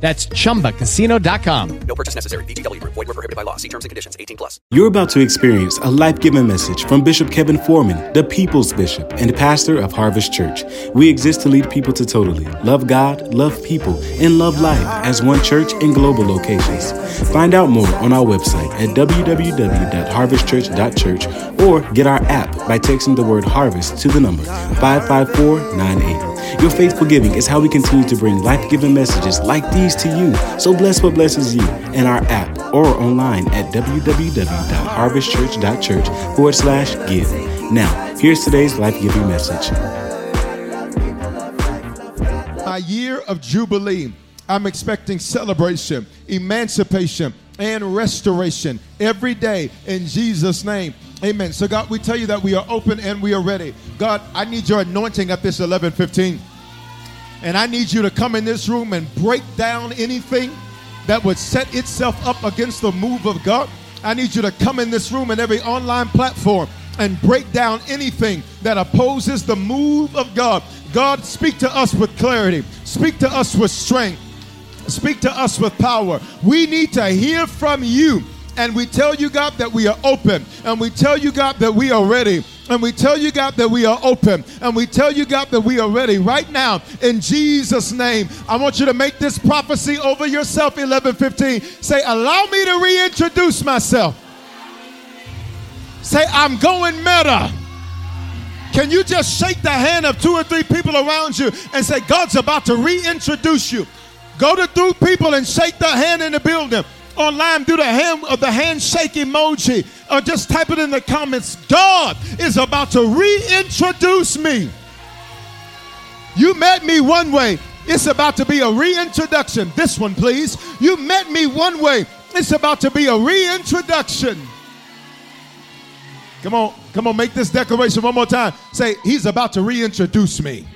That's chumbacasino.com. No purchase necessary. VGW Group. Void were prohibited by law. See terms and conditions. 18 plus. You're about to experience a life-giving message from Bishop Kevin Foreman, the People's Bishop and pastor of Harvest Church. We exist to lead people to totally love God, love people, and love life as one church in global locations. Find out more on our website at www.harvestchurch.church or get our app by texting the word harvest to the number 55498. Your faithful giving is how we continue to bring life giving messages like these to you. So bless what blesses you in our app or online at www.harvestchurch.church forward slash give. Now, here's today's life giving message. My year of Jubilee, I'm expecting celebration, emancipation, and restoration every day in Jesus' name. Amen. So, God, we tell you that we are open and we are ready. God, I need your anointing at this 1115. And I need you to come in this room and break down anything that would set itself up against the move of God. I need you to come in this room and every online platform and break down anything that opposes the move of God. God, speak to us with clarity, speak to us with strength, speak to us with power. We need to hear from you. And we tell you, God, that we are open. And we tell you, God, that we are ready. And we tell you, God, that we are open. And we tell you, God, that we are ready right now in Jesus' name. I want you to make this prophecy over yourself, 1115. Say, allow me to reintroduce myself. Say, I'm going meta. Can you just shake the hand of two or three people around you and say, God's about to reintroduce you? Go to three people and shake the hand in the building online, do the hand of the handshake emoji, or just type it in the comments. God is about to reintroduce me. You met me one way. It's about to be a reintroduction. This one, please. You met me one way. It's about to be a reintroduction. Come on, come on, make this declaration one more time. Say, He's about to reintroduce me.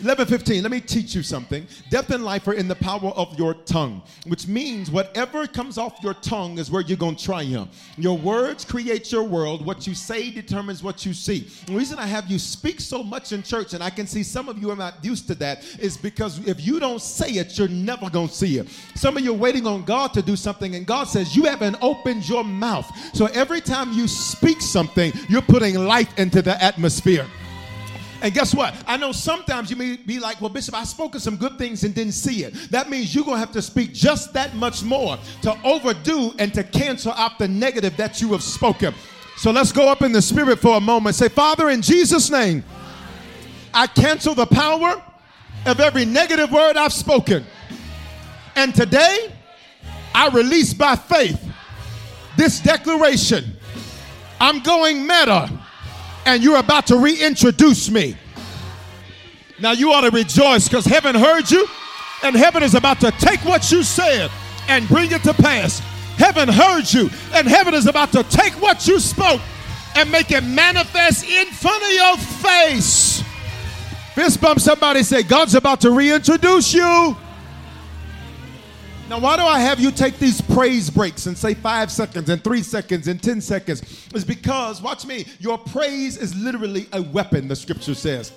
11:15 let me teach you something. Death and life are in the power of your tongue which means whatever comes off your tongue is where you're going to triumph your words create your world. What you say determines what you see. The reason i have you speak so much in church and i can see some of you are not used to that is because if you don't say it you're never going to see it. Some of you are waiting on god to do something and god says you haven't opened your mouth. So every time you speak something you're putting life into the atmosphere and guess what? I know sometimes you may be like, well, Bishop, I spoke of some good things and didn't see it. That means you're going to have to speak just that much more to overdo and to cancel out the negative that you have spoken. So let's go up in the spirit for a moment. Say, Father, in Jesus' name, I cancel the power of every negative word I've spoken. And today, I release by faith this declaration I'm going meta and you're about to reintroduce me. Now you ought to rejoice because heaven heard you, and heaven is about to take what you said and bring it to pass. Heaven heard you, and heaven is about to take what you spoke and make it manifest in front of your face. Fist bump somebody say, God's about to reintroduce you. Now, why do I have you take these praise breaks and say five seconds and three seconds and 10 seconds? Is because, watch me, your praise is literally a weapon, the scripture says.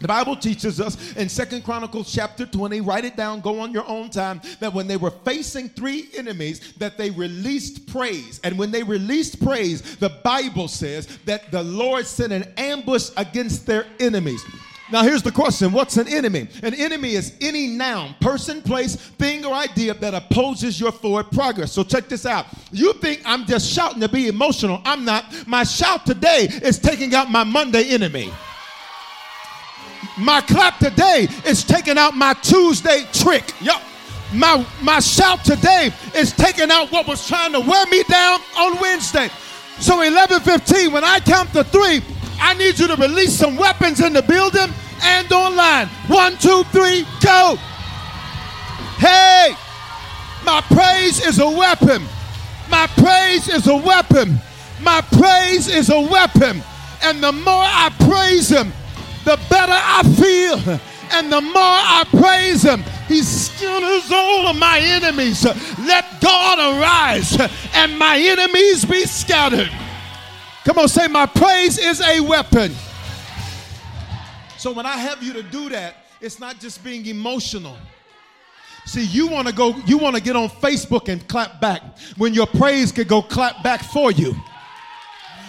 The Bible teaches us in Second Chronicles chapter 20, write it down, go on your own time, that when they were facing three enemies, that they released praise. And when they released praise, the Bible says that the Lord sent an ambush against their enemies. Now, here's the question What's an enemy? An enemy is any noun, person, place, thing, or idea that opposes your forward progress. So, check this out. You think I'm just shouting to be emotional. I'm not. My shout today is taking out my Monday enemy. My clap today is taking out my Tuesday trick. Yup. My, my shout today is taking out what was trying to wear me down on Wednesday. So 11:15, when I count to three, I need you to release some weapons in the building and online. One, two, three, go. Hey, my praise is a weapon. My praise is a weapon. My praise is a weapon. And the more I praise him, the better I feel. And the more I praise him, he scatters all of my enemies. Let God arise and my enemies be scattered. Come on, say, My praise is a weapon. So when I have you to do that, it's not just being emotional. See, you want to go, you want to get on Facebook and clap back when your praise could go clap back for you.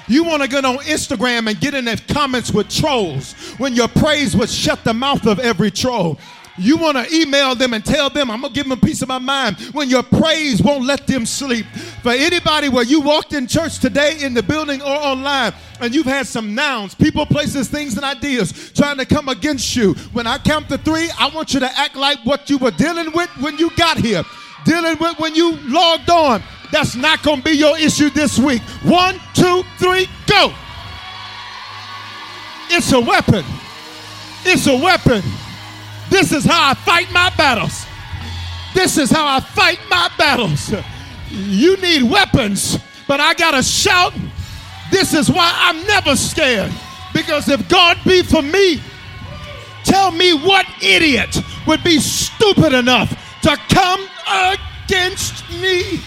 You want to get on Instagram and get in the comments with trolls when your praise would shut the mouth of every troll. You want to email them and tell them, I'm going to give them a piece of my mind when your praise won't let them sleep. For anybody where you walked in church today in the building or online and you've had some nouns, people, places, things, and ideas trying to come against you, when I count to three, I want you to act like what you were dealing with when you got here, dealing with when you logged on. That's not going to be your issue this week. One, two, three, go. It's a weapon. It's a weapon. This is how I fight my battles. This is how I fight my battles. You need weapons, but I got to shout. This is why I'm never scared. Because if God be for me, tell me what idiot would be stupid enough to come against me.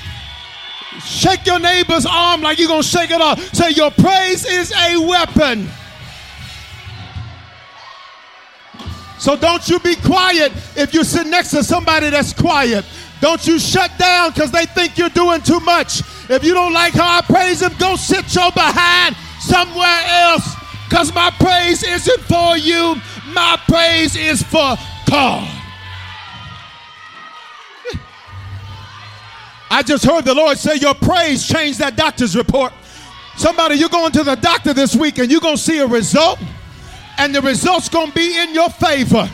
Shake your neighbor's arm like you're going to shake it off. Say, Your praise is a weapon. So don't you be quiet if you sit next to somebody that's quiet. Don't you shut down because they think you're doing too much. If you don't like how I praise him, go sit your behind somewhere else because my praise isn't for you. My praise is for God. I just heard the Lord say, Your praise changed that doctor's report. Somebody, you're going to the doctor this week and you're going to see a result, and the result's going to be in your favor.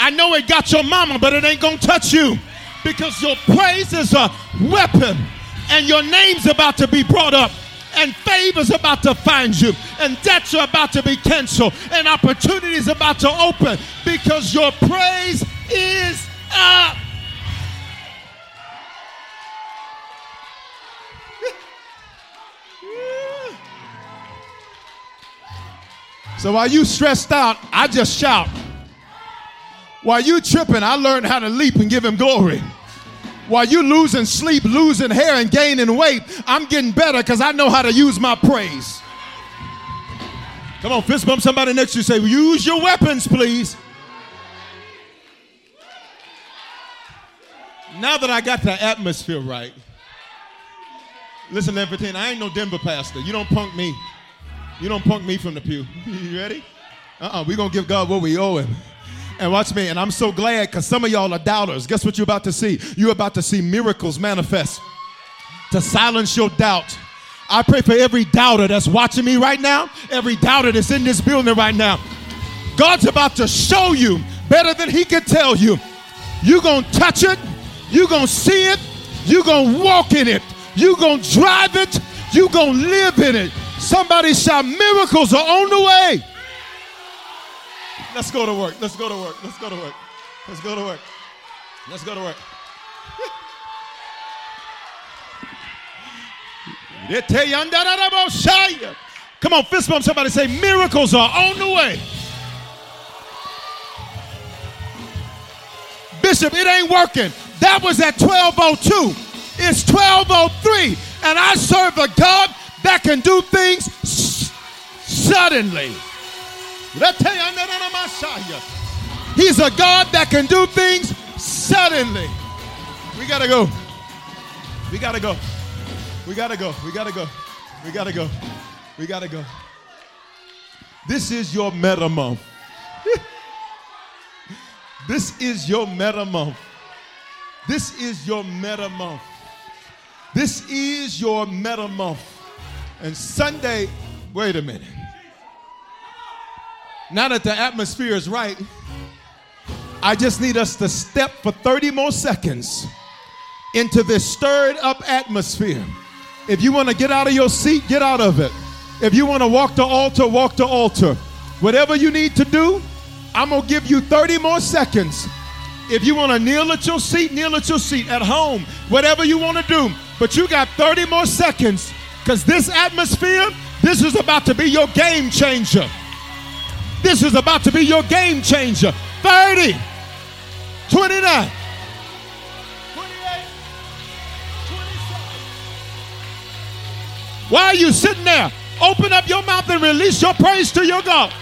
I know it got your mama, but it ain't going to touch you because your praise is a weapon, and your name's about to be brought up. And favor's about to find you, and debts are about to be canceled, and opportunities about to open because your praise is up. So while you stressed out, I just shout. While you tripping, I learned how to leap and give him glory. While you losing sleep, losing hair, and gaining weight, I'm getting better because I know how to use my praise. Come on, fist bump somebody next to you. Say, use your weapons, please. Now that I got the atmosphere right, listen, everything. I ain't no Denver pastor. You don't punk me. You don't punk me from the pew. you ready? Uh-uh. We're going to give God what we owe him. And watch me. And I'm so glad because some of y'all are doubters. Guess what you're about to see? You're about to see miracles manifest to silence your doubt. I pray for every doubter that's watching me right now, every doubter that's in this building right now. God's about to show you better than he can tell you. You're going to touch it. You're going to see it. You're going to walk in it. You're going to drive it. You're going to live in it. Somebody shout, miracles are on the way. Let's go to work. Let's go to work. Let's go to work. Let's go to work. Let's go to work. Come on, fist bump somebody say, miracles are on the way. Bishop, it ain't working. That was at 1202. It's 1203. And I serve a God that can do things suddenly. He's a God that can do things suddenly. We gotta go. We gotta go. We gotta go. We gotta go. We gotta go. We gotta go. This is your meta month. this is your meta month. This is your meta month. This is your meta month. And Sunday, wait a minute. Now that the atmosphere is right, I just need us to step for 30 more seconds into this stirred up atmosphere. If you want to get out of your seat, get out of it. If you want to walk the altar, walk the altar. Whatever you need to do, I'm going to give you 30 more seconds. If you want to kneel at your seat, kneel at your seat at home, whatever you want to do. But you got 30 more seconds because this atmosphere, this is about to be your game changer. This is about to be your game changer. 30, 29, 28, 27. Why are you sitting there? Open up your mouth and release your praise to your God.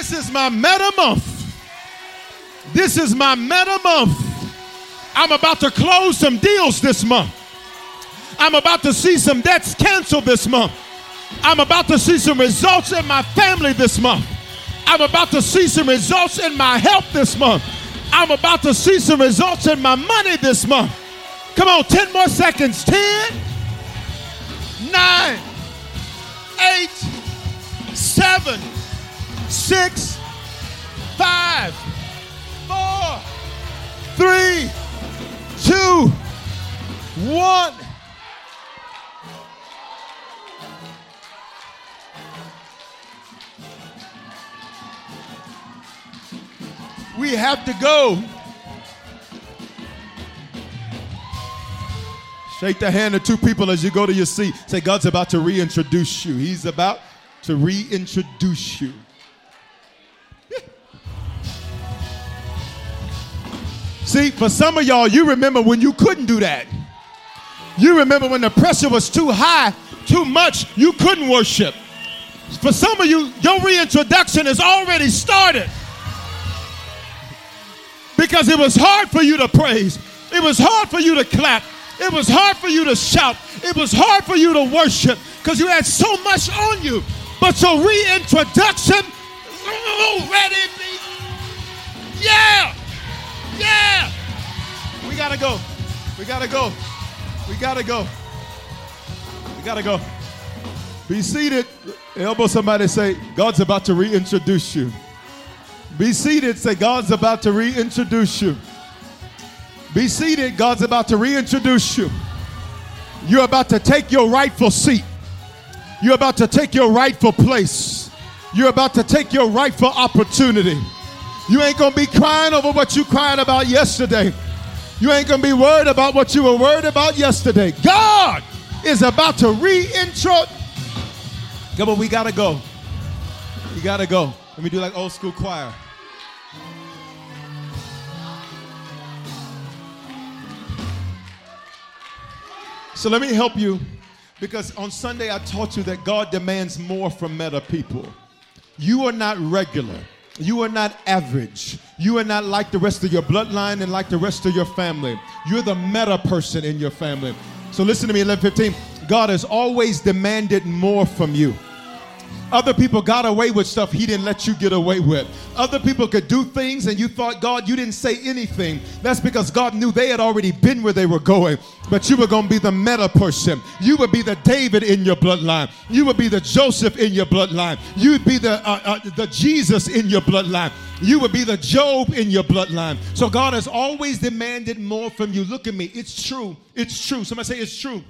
This is my meta month. This is my meta month. I'm about to close some deals this month. I'm about to see some debts canceled this month. I'm about to see some results in my family this month. I'm about to see some results in my health this month. I'm about to see some results in my money this month. Come on, 10 more seconds. 10, 9, 8, 7, 6, 5, 4, 3, 2, 1. We have to go. Shake the hand of two people as you go to your seat. Say, God's about to reintroduce you. He's about to reintroduce you. See, for some of y'all, you remember when you couldn't do that. You remember when the pressure was too high, too much, you couldn't worship. For some of you, your reintroduction has already started because it was hard for you to praise. It was hard for you to clap. It was hard for you to shout. It was hard for you to worship because you had so much on you. But your reintroduction already be. Yeah! Gotta go. We gotta go. We gotta go. We gotta go. Be seated. Elbow somebody say, God's about to reintroduce you. Be seated. Say, God's about to reintroduce you. Be seated. God's about to reintroduce you. You're about to take your rightful seat. You're about to take your rightful place. You're about to take your rightful opportunity. You ain't gonna be crying over what you cried about yesterday. You ain't gonna be worried about what you were worried about yesterday. God is about to reintro. Come on, we gotta go. We gotta go. Let me do like old school choir. So let me help you because on Sunday I taught you that God demands more from meta people. You are not regular. You are not average. You are not like the rest of your bloodline and like the rest of your family. You're the meta person in your family. So listen to me, 1115. God has always demanded more from you. Other people got away with stuff he didn't let you get away with. Other people could do things and you thought, God, you didn't say anything. That's because God knew they had already been where they were going. But you were going to be the meta person. You would be the David in your bloodline. You would be the Joseph in your bloodline. You'd be the, uh, uh, the Jesus in your bloodline. You would be the Job in your bloodline. So God has always demanded more from you. Look at me. It's true. It's true. Somebody say it's true.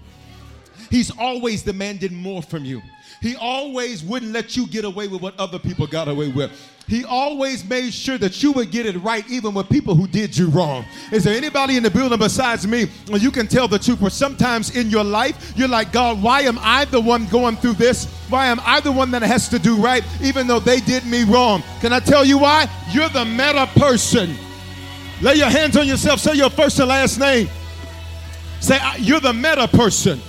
He's always demanded more from you. He always wouldn't let you get away with what other people got away with. He always made sure that you would get it right, even with people who did you wrong. Is there anybody in the building besides me? You can tell the truth. For sometimes in your life, you're like, God, why am I the one going through this? Why am I the one that has to do right, even though they did me wrong? Can I tell you why? You're the meta person. Lay your hands on yourself. Say your first and last name. Say, You're the meta person.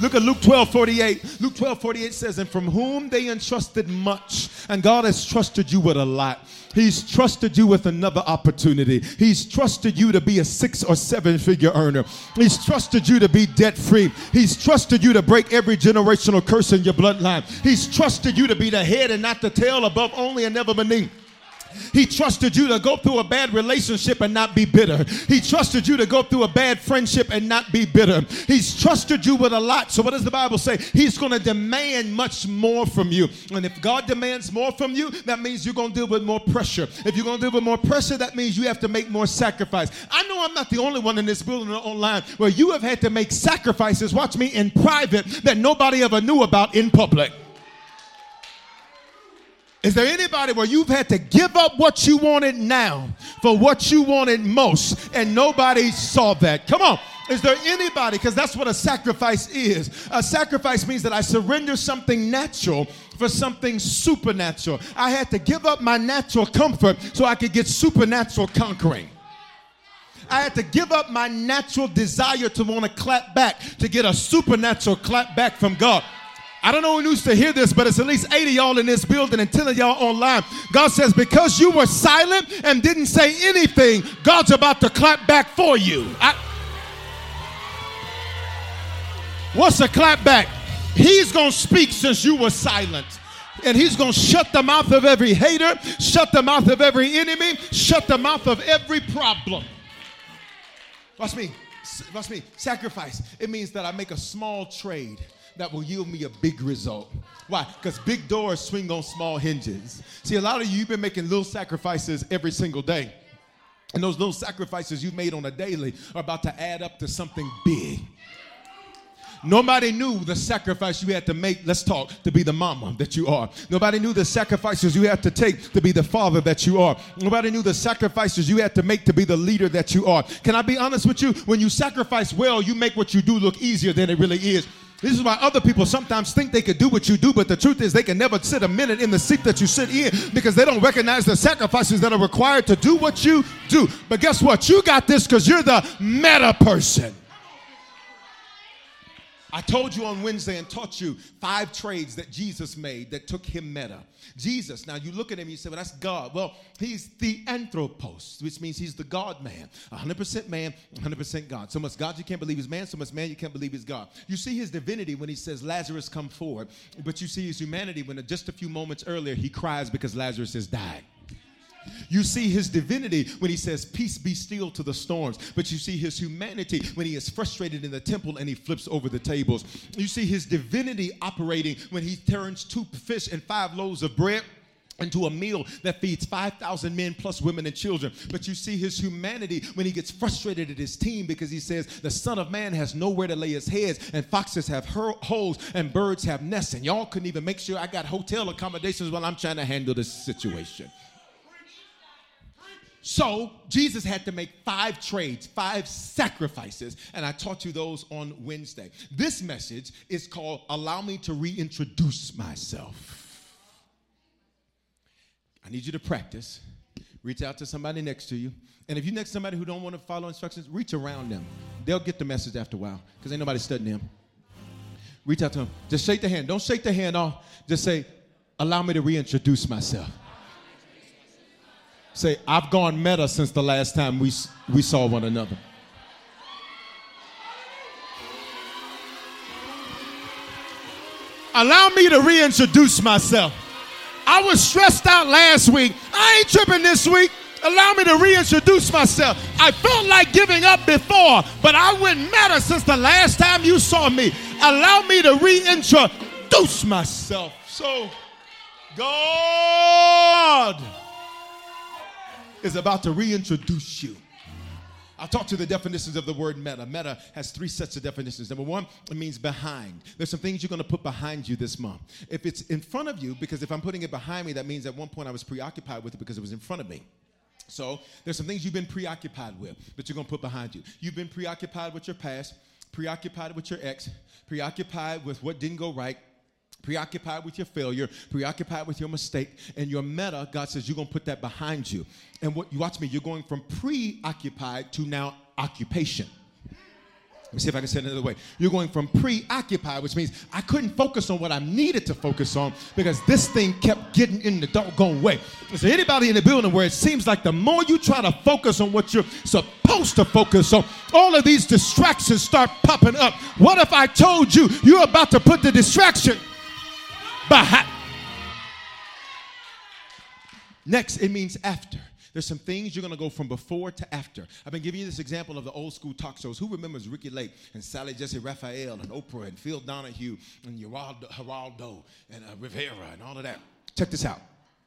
Look at Luke 12 48. Luke 12 48 says, And from whom they entrusted much, and God has trusted you with a lot. He's trusted you with another opportunity. He's trusted you to be a six or seven figure earner. He's trusted you to be debt free. He's trusted you to break every generational curse in your bloodline. He's trusted you to be the head and not the tail, above only and never beneath. He trusted you to go through a bad relationship and not be bitter. He trusted you to go through a bad friendship and not be bitter. He's trusted you with a lot. So, what does the Bible say? He's going to demand much more from you. And if God demands more from you, that means you're going to deal with more pressure. If you're going to deal with more pressure, that means you have to make more sacrifice. I know I'm not the only one in this building or online where you have had to make sacrifices, watch me, in private that nobody ever knew about in public. Is there anybody where you've had to give up what you wanted now for what you wanted most and nobody saw that? Come on. Is there anybody? Because that's what a sacrifice is. A sacrifice means that I surrender something natural for something supernatural. I had to give up my natural comfort so I could get supernatural conquering. I had to give up my natural desire to want to clap back to get a supernatural clap back from God. I don't know who needs to hear this, but it's at least 80 y'all in this building and 10 of y'all online. God says, because you were silent and didn't say anything, God's about to clap back for you. I, what's a clap back? He's going to speak since you were silent. And he's going to shut the mouth of every hater, shut the mouth of every enemy, shut the mouth of every problem. Watch me. Watch me. Sacrifice. It means that I make a small trade that will yield me a big result. Why? Because big doors swing on small hinges. See, a lot of you, you've been making little sacrifices every single day. And those little sacrifices you've made on a daily are about to add up to something big. Nobody knew the sacrifice you had to make, let's talk, to be the mama that you are. Nobody knew the sacrifices you had to take to be the father that you are. Nobody knew the sacrifices you had to make to be the leader that you are. Can I be honest with you? When you sacrifice well, you make what you do look easier than it really is. This is why other people sometimes think they could do what you do, but the truth is they can never sit a minute in the seat that you sit in because they don't recognize the sacrifices that are required to do what you do. But guess what? You got this because you're the meta person. I told you on Wednesday and taught you five trades that Jesus made that took him meta. Jesus, now you look at him, and you say, well, that's God. Well, he's the anthropos, which means he's the God man. 100% man, 100% God. So much God you can't believe he's man, so much man you can't believe he's God. You see his divinity when he says, Lazarus, come forward. But you see his humanity when just a few moments earlier he cries because Lazarus has died. You see his divinity when he says, Peace be still to the storms. But you see his humanity when he is frustrated in the temple and he flips over the tables. You see his divinity operating when he turns two fish and five loaves of bread into a meal that feeds 5,000 men plus women and children. But you see his humanity when he gets frustrated at his team because he says, The Son of Man has nowhere to lay his heads, and foxes have holes, and birds have nests. And y'all couldn't even make sure I got hotel accommodations while I'm trying to handle this situation. So Jesus had to make five trades, five sacrifices, and I taught you those on Wednesday. This message is called Allow Me to Reintroduce Myself. I need you to practice. Reach out to somebody next to you. And if you next to somebody who don't want to follow instructions, reach around them. They'll get the message after a while because ain't nobody studying them. Reach out to them. Just shake the hand. Don't shake the hand off. Just say, allow me to reintroduce myself. Say, I've gone meta since the last time we, we saw one another. Allow me to reintroduce myself. I was stressed out last week. I ain't tripping this week. Allow me to reintroduce myself. I felt like giving up before, but I went meta since the last time you saw me. Allow me to reintroduce myself. So, God is about to reintroduce you. I'll talk to the definitions of the word meta. Meta has three sets of definitions. Number one, it means behind. There's some things you're going to put behind you this month. If it's in front of you, because if I'm putting it behind me, that means at one point I was preoccupied with it because it was in front of me. So there's some things you've been preoccupied with that you're going to put behind you. You've been preoccupied with your past, preoccupied with your ex, preoccupied with what didn't go right, preoccupied with your failure, preoccupied with your mistake, and your meta, God says you're gonna put that behind you. And what you watch me, you're going from preoccupied to now occupation. Let me see if I can say it another way. You're going from preoccupied, which means I couldn't focus on what I needed to focus on because this thing kept getting in the doggone way. Is there anybody in the building where it seems like the more you try to focus on what you're supposed to focus on, all of these distractions start popping up? What if I told you you're about to put the distraction behind? Next, it means after. There's some things you're to go from before to after. I've been giving you this example of the old school talk shows. Who remembers Ricki Lake and Sally Jessy Raphael and Oprah and Phil Donahue and Geraldo, Geraldo and uh, Rivera and all of that? Check this out.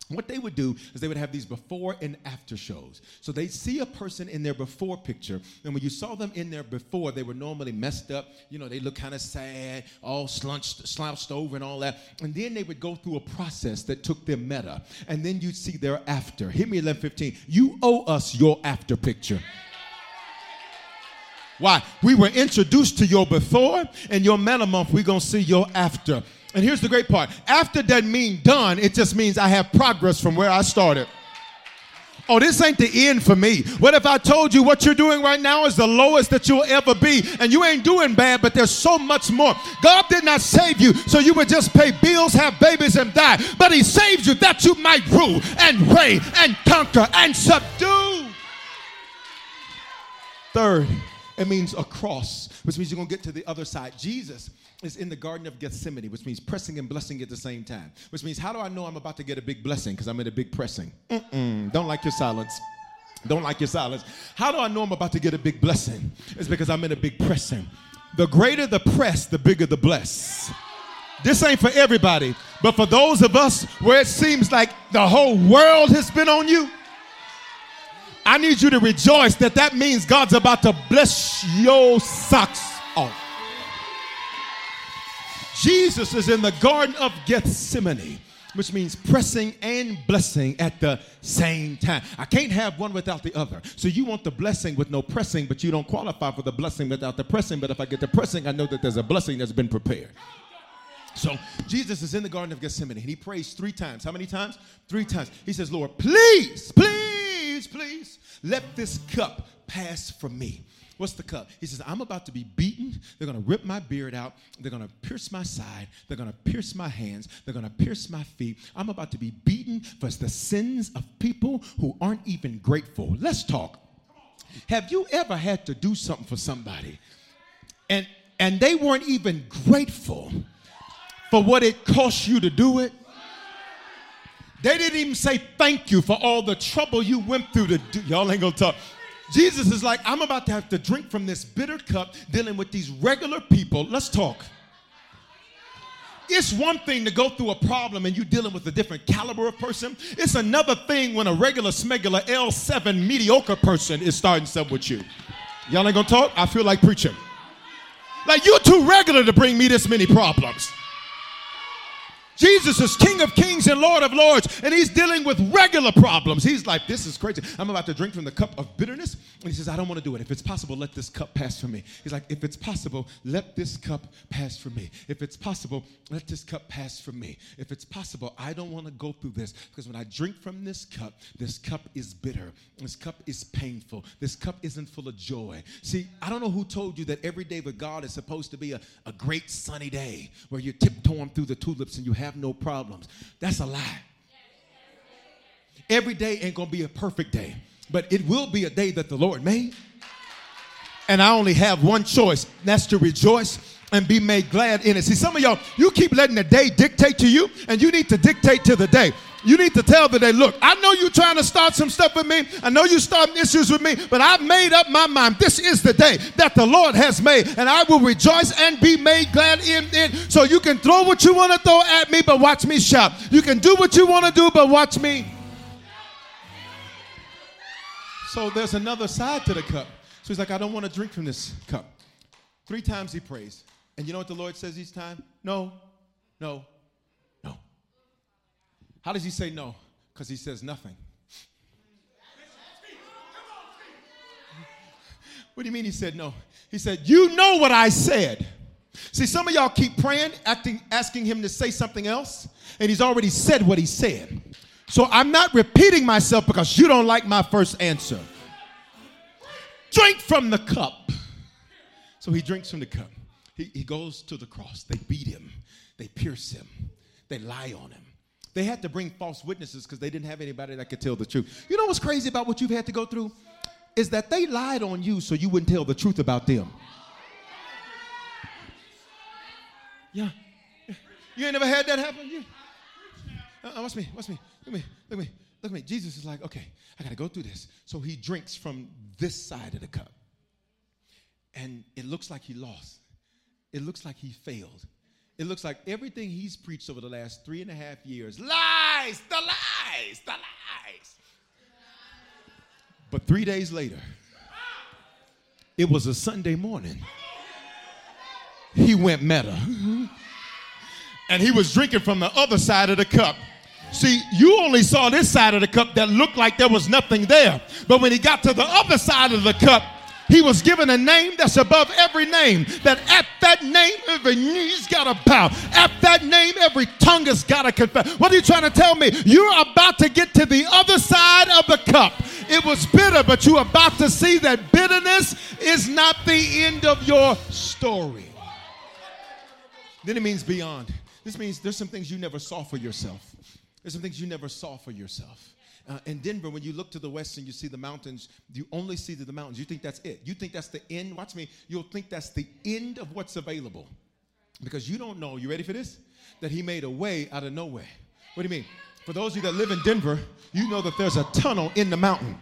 What they would do is they would have these before and after shows. So they'd see a person in their before picture, and when you saw them in their before, they were normally messed up. You know, they look kind of sad, all slunched, slouched over, and all that. And then they would go through a process that took them meta. And then you'd see their after. Hit me 1115. You owe us your after picture. Why? We were introduced to your before, and your meta month, we're going to see your after. And here's the great part after doesn't mean done, it just means I have progress from where I started. Oh, this ain't the end for me. What if I told you what you're doing right now is the lowest that you'll ever be? And you ain't doing bad, but there's so much more. God did not save you so you would just pay bills, have babies, and die. But He saved you that you might rule and reign and conquer and subdue. Third, it means a cross, which means you're going to get to the other side. Jesus is in the Garden of Gethsemane, which means pressing and blessing at the same time. Which means, how do I know I'm about to get a big blessing? Because I'm in a big pressing. Mm-mm, don't like your silence. Don't like your silence. How do I know I'm about to get a big blessing? It's because I'm in a big pressing. The greater the press, the bigger the bless. This ain't for everybody, but for those of us where it seems like the whole world has been on you, I need you to rejoice that that means God's about to bless your socks off. Jesus is in the Garden of Gethsemane, which means pressing and blessing at the same time. I can't have one without the other. So you want the blessing with no pressing, but you don't qualify for the blessing without the pressing. But if I get the pressing, I know that there's a blessing that's been prepared. So Jesus is in the Garden of Gethsemane and he prays three times. How many times? Three times. He says, Lord, please, please, please, let this cup pass from me. What's the cup? He says, I'm about to be beaten. They're going to rip my beard out. They're going to pierce my side. They're going to pierce my hands. They're going to pierce my feet. I'm about to be beaten for the sins of people who aren't even grateful. Let's talk. Have you ever had to do something for somebody and, and they weren't even grateful for what it cost you to do it? They didn't even say thank you for all the trouble you went through to do. Y'all ain't gonna talk. Jesus is like, I'm about to have to drink from this bitter cup dealing with these regular people. Let's talk. It's one thing to go through a problem and you're dealing with a different caliber of person. It's another thing when a regular smegular L7 mediocre person is starting something with you. Y'all ain't gonna talk? I feel like preaching. Like you're too regular to bring me this many problems. Jesus is King of Kings and Lord of Lords, and he's dealing with regular problems. He's like, This is crazy. I'm about to drink from the cup of bitterness. And he says, I don't want to do it. If it's possible, let this cup pass from me. He's like, If it's possible, let this cup pass from me. If it's possible, let this cup pass from me. If it's possible, I don't want to go through this because when I drink from this cup, this cup is bitter. This cup is painful. This cup isn't full of joy. See, I don't know who told you that every day with God is supposed to be a, a great sunny day where you're tiptoeing through the tulips and you have no problems. That's a lie. Every day ain't gonna be a perfect day, but it will be a day that the Lord made. And I only have one choice, that's to rejoice and be made glad in it. See, some of y'all, you keep letting the day dictate to you, and you need to dictate to the day. You need to tell the day, look, I know you're trying to start some stuff with me. I know you're starting issues with me, but I've made up my mind. This is the day that the Lord has made, and I will rejoice and be made glad in it. So you can throw what you want to throw at me, but watch me shout. You can do what you want to do, but watch me. So there's another side to the cup. So he's like, I don't want to drink from this cup. Three times he prays. And you know what the Lord says each time? No, no, no. How does he say no? Because he says nothing. What do you mean he said no? He said, You know what I said. See, some of y'all keep praying, acting, asking him to say something else, and he's already said what he said. So I'm not repeating myself because you don't like my first answer. Drink from the cup. So he drinks from the cup. He, he goes to the cross. They beat him, they pierce him, they lie on him. They had to bring false witnesses because they didn't have anybody that could tell the truth. You know what's crazy about what you've had to go through? Is that they lied on you so you wouldn't tell the truth about them. Yeah. You ain't never had that happen? You? Uh, watch me, watch me. Look at me, look at me, look at me. Jesus is like, okay, I got to go through this. So he drinks from this side of the cup. And it looks like he lost. It looks like he failed. It looks like everything he's preached over the last three and a half years lies, the lies, the lies. But three days later, it was a Sunday morning. He went meta. And he was drinking from the other side of the cup. See, you only saw this side of the cup that looked like there was nothing there. But when he got to the other side of the cup, he was given a name that's above every name. That at that name, every knee's got to bow. At that name, every tongue has got to confess. What are you trying to tell me? You're about to get to the other side of the cup. It was bitter, but you're about to see that bitterness is not the end of your story. Then it means beyond. This means there's some things you never saw for yourself. There's some things you never saw for yourself. Uh, in Denver, when you look to the west and you see the mountains, you only see the mountains. You think that's it. You think that's the end. Watch me. You'll think that's the end of what's available. Because you don't know, you ready for this? That he made a way out of nowhere. What do you mean? For those of you that live in Denver, you know that there's a tunnel in the mountain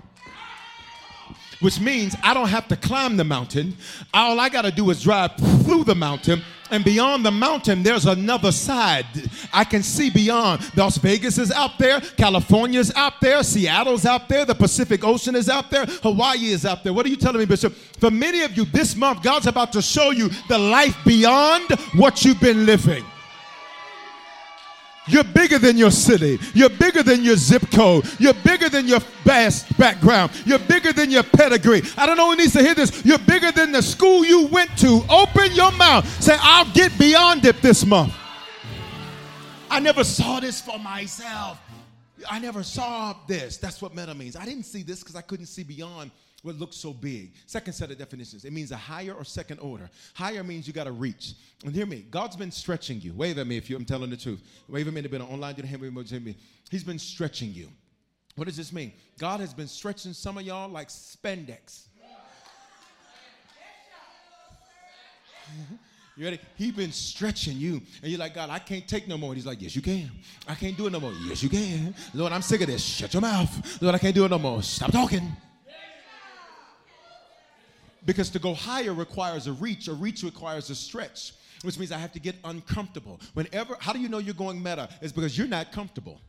which means I don't have to climb the mountain. All I got to do is drive through the mountain. And beyond the mountain, there's another side. I can see beyond. Las Vegas is out there, California is out there, Seattle's out there, the Pacific Ocean is out there, Hawaii is out there. What are you telling me, Bishop? For many of you this month, God's about to show you the life beyond what you've been living. You're bigger than your city. You're bigger than your zip code. You're bigger than your past background. You're bigger than your pedigree. I don't know who needs to hear this. You're bigger than the school you went to. Open your mouth. Say, I'll get beyond it this month. I never saw this for myself. I never saw this. That's what meta means. I didn't see this because I couldn't see beyond what looks so big. Second set of definitions. It means a higher or second order. Higher means you got to reach. And hear me. God's been stretching you. Wave at me if you, I'm telling the truth. Wave at me. Been online. Did me. He's been stretching you. What does this mean? God has been stretching some of y'all like spandex. You ready? He been stretching you. And you're like, God, I can't take no more. And he's like, yes, you can. I can't do it no more. Yes, you can. Lord, I'm sick of this. Shut your mouth. Lord, I can't do it no more. Stop talking. Because to go higher requires a reach, a reach requires a stretch, which means I have to get uncomfortable. Whenever, how do you know you're going meta? It's because you're not comfortable.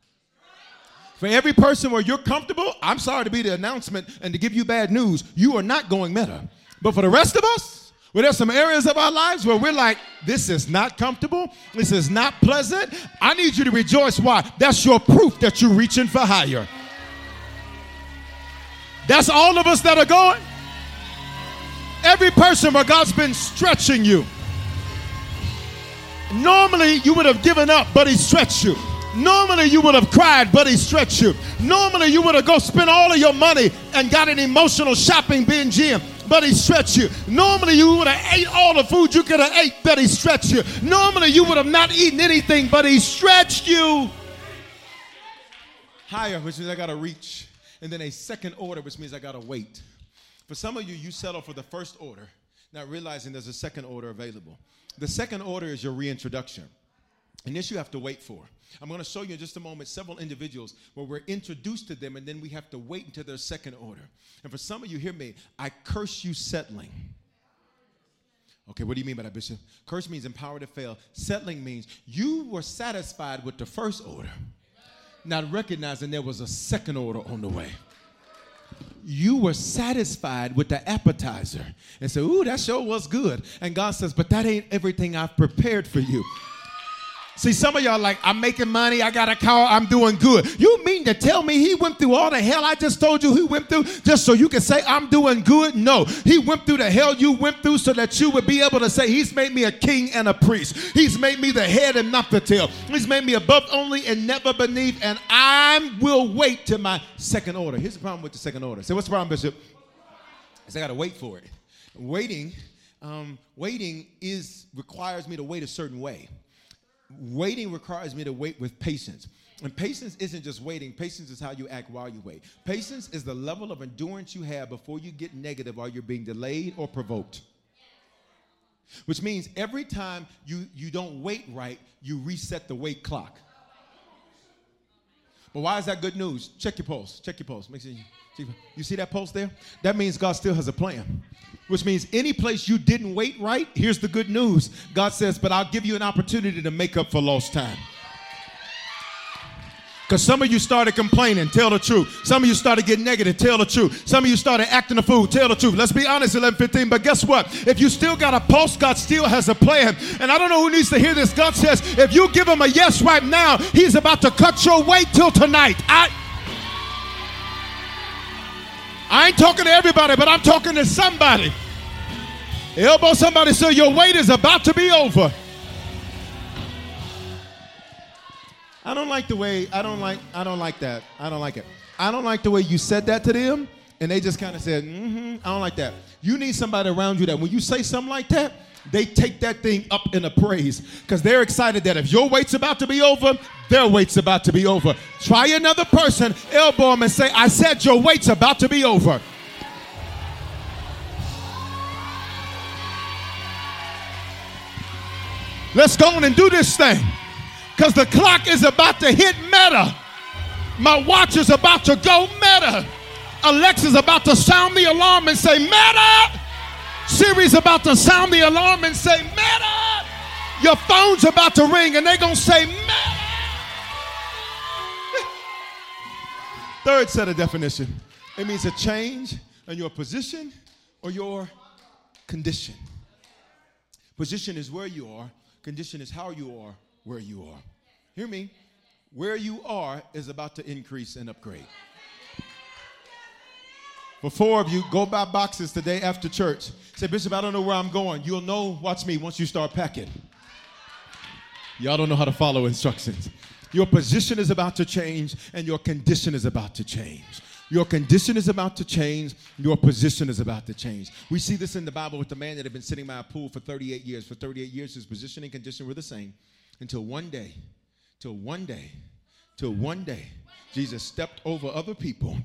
For every person where you're comfortable, I'm sorry to be the announcement and to give you bad news, you are not going meta. But for the rest of us, where there's some areas of our lives where we're like, this is not comfortable, this is not pleasant, I need you to rejoice. Why? That's your proof that you're reaching for higher. That's all of us that are going. Every person where God's been stretching you. Normally you would have given up, but He stretched you. Normally you would have cried, but He stretched you. Normally you would have go spend all of your money and got an emotional shopping binge in, but He stretched you. Normally you would have ate all the food you could have ate, but He stretched you. Normally you would have not eaten anything, but He stretched you higher, which means I got to reach, and then a second order, which means I got to wait. For some of you, you settle for the first order, not realizing there's a second order available. The second order is your reintroduction. And this you have to wait for. I'm going to show you in just a moment several individuals where we're introduced to them and then we have to wait until their second order. And for some of you, hear me, I curse you settling. Okay, what do you mean by that, Bishop? Curse means empower to fail. Settling means you were satisfied with the first order, not recognizing there was a second order on the way. You were satisfied with the appetizer and said, Ooh, that sure was good. And God says, But that ain't everything I've prepared for you. See, some of y'all like, I'm making money, I got a car, I'm doing good. You mean to tell me he went through all the hell I just told you he went through just so you can say I'm doing good? No. He went through the hell you went through so that you would be able to say, He's made me a king and a priest. He's made me the head and not the tail. He's made me above only and never beneath, and I will wait to my second order. Here's the problem with the second order. Say, what's the problem, Bishop? I I gotta wait for it. Waiting, um, waiting is requires me to wait a certain way waiting requires me to wait with patience. And patience isn't just waiting, patience is how you act while you wait. Patience is the level of endurance you have before you get negative or you're being delayed or provoked. Which means every time you, you don't wait right, you reset the wait clock. But why is that good news? Check your pulse. Check your pulse. Make sure you, you see that pulse there? That means God still has a plan. Which means any place you didn't wait right, here's the good news. God says, but I'll give you an opportunity to make up for lost time. Because some of you started complaining, tell the truth. Some of you started getting negative, tell the truth. Some of you started acting a fool, tell the truth. Let's be honest, 1115. But guess what? If you still got a pulse, God still has a plan. And I don't know who needs to hear this. God says, if you give him a yes right now, he's about to cut your weight till tonight. I. I ain't talking to everybody, but I'm talking to somebody. Elbow somebody so your wait is about to be over. I don't like the way I don't like I don't like that. I don't like it. I don't like the way you said that to them and they just kind of said, mm-hmm. I don't like that. You need somebody around you that when you say something like that, they take that thing up in a praise because they're excited that if your wait's about to be over, their wait's about to be over. Try another person, elbow them and say, I said your wait's about to be over. Let's go on and do this thing because the clock is about to hit meta. My watch is about to go meta. Alexa's about to sound the alarm and say, Meta! Siri's about to sound the alarm and say, Meta! Your phone's about to ring and they're going to say, Meta! Third set of definition it means a change in your position or your condition. Position is where you are, condition is how you are where you are. Hear me. Where you are is about to increase and upgrade. For four of you, go buy boxes today after church. Say, Bishop, I don't know where I'm going. You'll know, watch me, once you start packing. Y'all don't know how to follow instructions. Your position is about to change, and your condition is about to change. Your condition is about to change. Your position is about to change. We see this in the Bible with the man that had been sitting by a pool for 38 years. For 38 years, his position and condition were the same until one day, till one day, till one day, Jesus stepped over other people,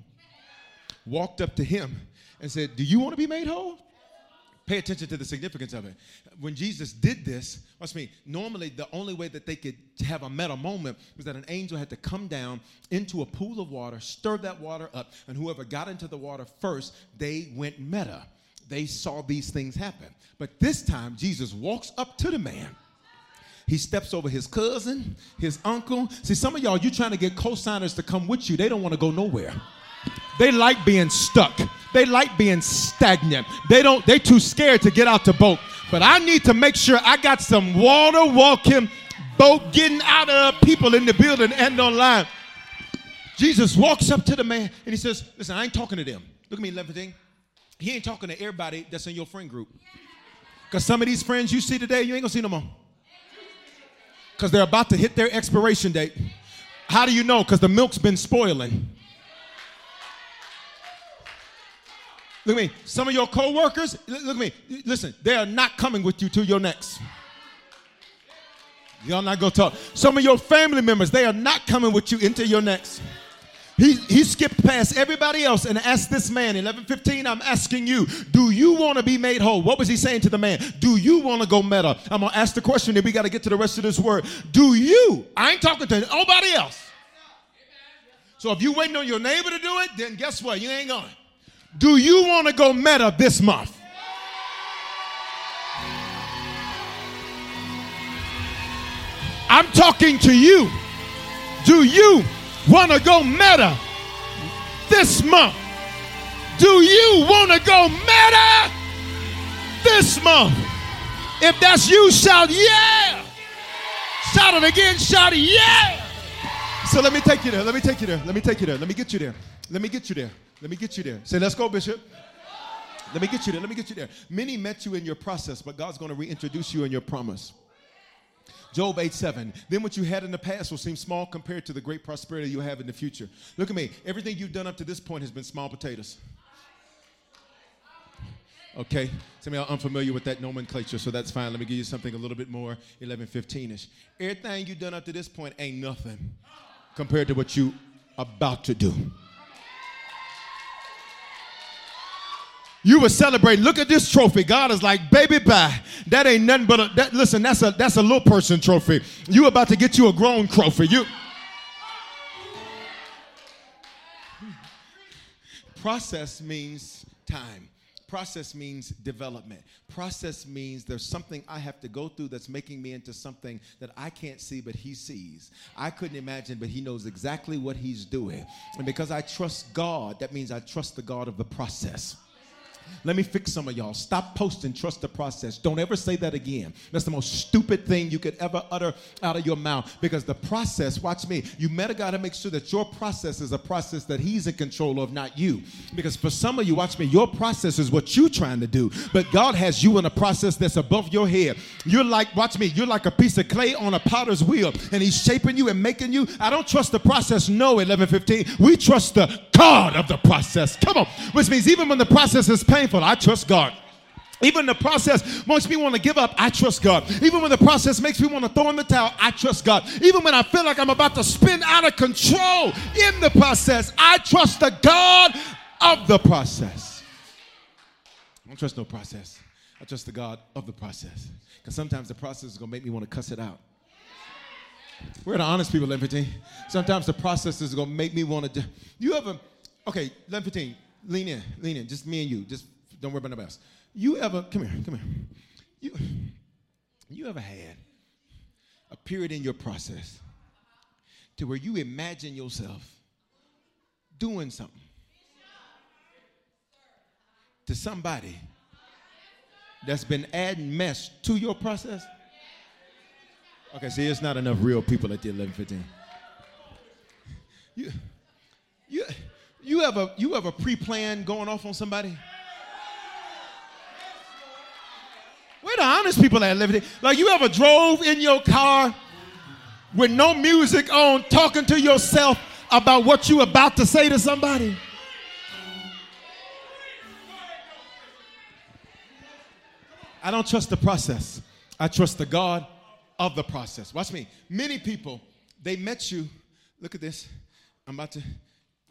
walked up to him, and said, Do you want to be made whole? Pay attention to the significance of it. When Jesus did this, watch me, normally the only way that they could have a meta moment was that an angel had to come down into a pool of water, stir that water up, and whoever got into the water first, they went meta. They saw these things happen. But this time, Jesus walks up to the man he steps over his cousin, his uncle. See, some of y'all, you trying to get co-signers to come with you. They don't want to go nowhere. They like being stuck. They like being stagnant. They don't, they too scared to get out the boat. But I need to make sure I got some water walking boat getting out of people in the building and online. Jesus walks up to the man and he says, Listen, I ain't talking to them. Look at me, 11 He ain't talking to everybody that's in your friend group. Because some of these friends you see today, you ain't gonna see no more because they're about to hit their expiration date. How do you know? Because the milk's been spoiling. Look at me. Some of your coworkers, look at me. Listen, they are not coming with you to your next. Y'all not gonna talk. Some of your family members, they are not coming with you into your next. He, he skipped past everybody else and asked this man, 1115, I'm asking you, do you want to be made whole? What was he saying to the man? Do you want to go meta? I'm going to ask the question and we got to get to the rest of this word. Do you? I ain't talking to nobody else. So if you waiting on your neighbor to do it, then guess what? You ain't going. Do you want to go meta this month? I'm talking to you. Do you want to go meta this month? do you want to go meta this month? If that's you, shout yeah. Shout it again, shout it yeah. So let me take you there. Let me take you there. Let me take you there. Let me get you there. Let me get you there. Let me get you there. Say, let's go, Bishop. Let me get you there. Let me get you there. Many met you in your process, but God's going to reintroduce you in your promise. Job 8 7. Then what you had in the past will seem small compared to the great prosperity you have in the future. Look at me. Everything you've done up to this point has been small potatoes. Okay, some of y'all unfamiliar with that nomenclature, so that's fine. Let me give you something a little bit more 11, 15 ish. Everything you've done up to this point ain't nothing compared to what you about to do. You were celebrating. Look at this trophy. God is like, baby, bye. That ain't nothing but a that, listen. That's a that's a little person trophy. You about to get you a grown trophy. You process means time. Process means development. Process means there's something I have to go through that's making me into something that I can't see, but He sees. I couldn't imagine, but He knows exactly what He's doing. And because I trust God, that means I trust the God of the process. Let me fix some of y'all. Stop posting, trust the process. Don't ever say that again. That's the most stupid thing you could ever utter out of your mouth because the process, watch me, you better got to make sure that your process is a process that He's in control of, not you. Because for some of you, watch me, your process is what you're trying to do, but God has you in a process that's above your head. You're like, watch me, you're like a piece of clay on a potter's wheel, and He's shaping you and making you. I don't trust the process, no, 1115. We trust the God of the process. Come on. Which means even when the process is painful, I trust God. Even the process makes me want to give up, I trust God. Even when the process makes me want to throw in the towel, I trust God. Even when I feel like I'm about to spin out of control in the process, I trust the God of the process. I don't trust no process. I trust the God of the process. Because sometimes the process is going to make me want to cuss it out. We're the honest people, 1115. Sometimes the process is going to make me want to. Do, you ever, okay, 1115, lean in, lean in, just me and you. Just don't worry about nobody else. You ever, come here, come here. You, you ever had a period in your process to where you imagine yourself doing something to somebody that's been adding mess to your process? Okay, see, it's not enough real people at the 1115. You, you, you have a you have a pre-plan going off on somebody? We're the honest people at 11. Like you ever drove in your car with no music on, talking to yourself about what you about to say to somebody? I don't trust the process. I trust the God of the process. Watch me. Many people, they met you. Look at this. I'm about to,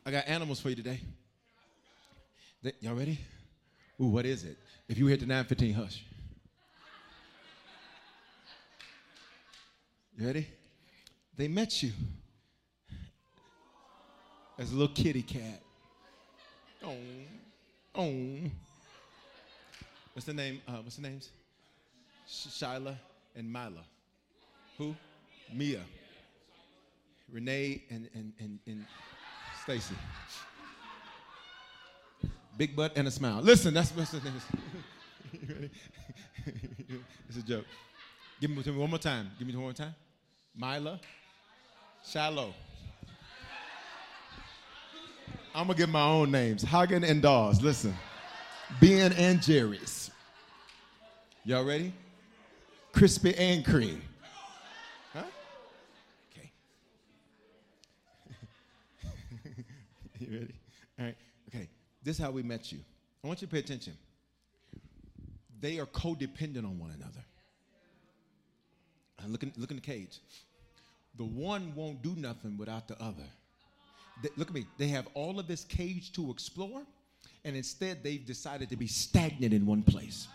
I got animals for you today. They, y'all ready? Ooh, what is it? If you hit the 915, hush. You ready? They met you as a little kitty cat. Oh, oh. What's the name? Uh, what's the names? Sh- Shyla and Mila. Who? Mia. Renee and, and, and, and Stacy. Big butt and a smile. Listen, that's what's the name. you ready? it's a joke. Give me to me one more time. Give me one more time. Mila. Shiloh. I'm gonna give my own names. Häagen and Dazs. Listen. Ben and Jerry's. Y'all ready? Crispy and cream. Huh? Okay. you ready? All right. Okay. This is how we met you. I want you to pay attention. They are codependent on one another. And look in, look in the cage. The one won't do nothing without the other. They, look at me. They have all of this cage to explore, and instead they've decided to be stagnant in one place.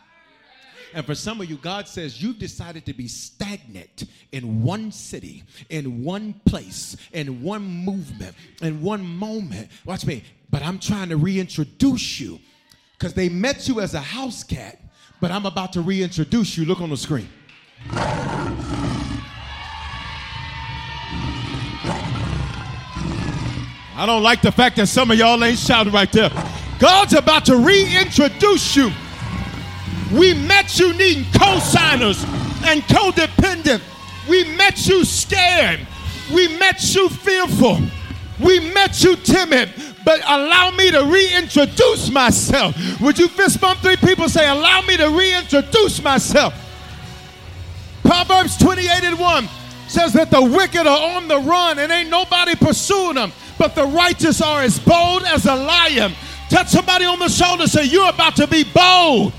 And for some of you, God says you've decided to be stagnant in one city, in one place, in one movement, in one moment. Watch me. But I'm trying to reintroduce you because they met you as a house cat, but I'm about to reintroduce you. Look on the screen. I don't like the fact that some of y'all ain't shouting right there. God's about to reintroduce you. We met you needing co-signers and codependent. We met you scared. We met you fearful. We met you timid. But allow me to reintroduce myself. Would you fist bump three people? Say, allow me to reintroduce myself. Proverbs 28 and 1 says that the wicked are on the run and ain't nobody pursuing them, but the righteous are as bold as a lion. Touch somebody on the shoulder, say, You're about to be bold.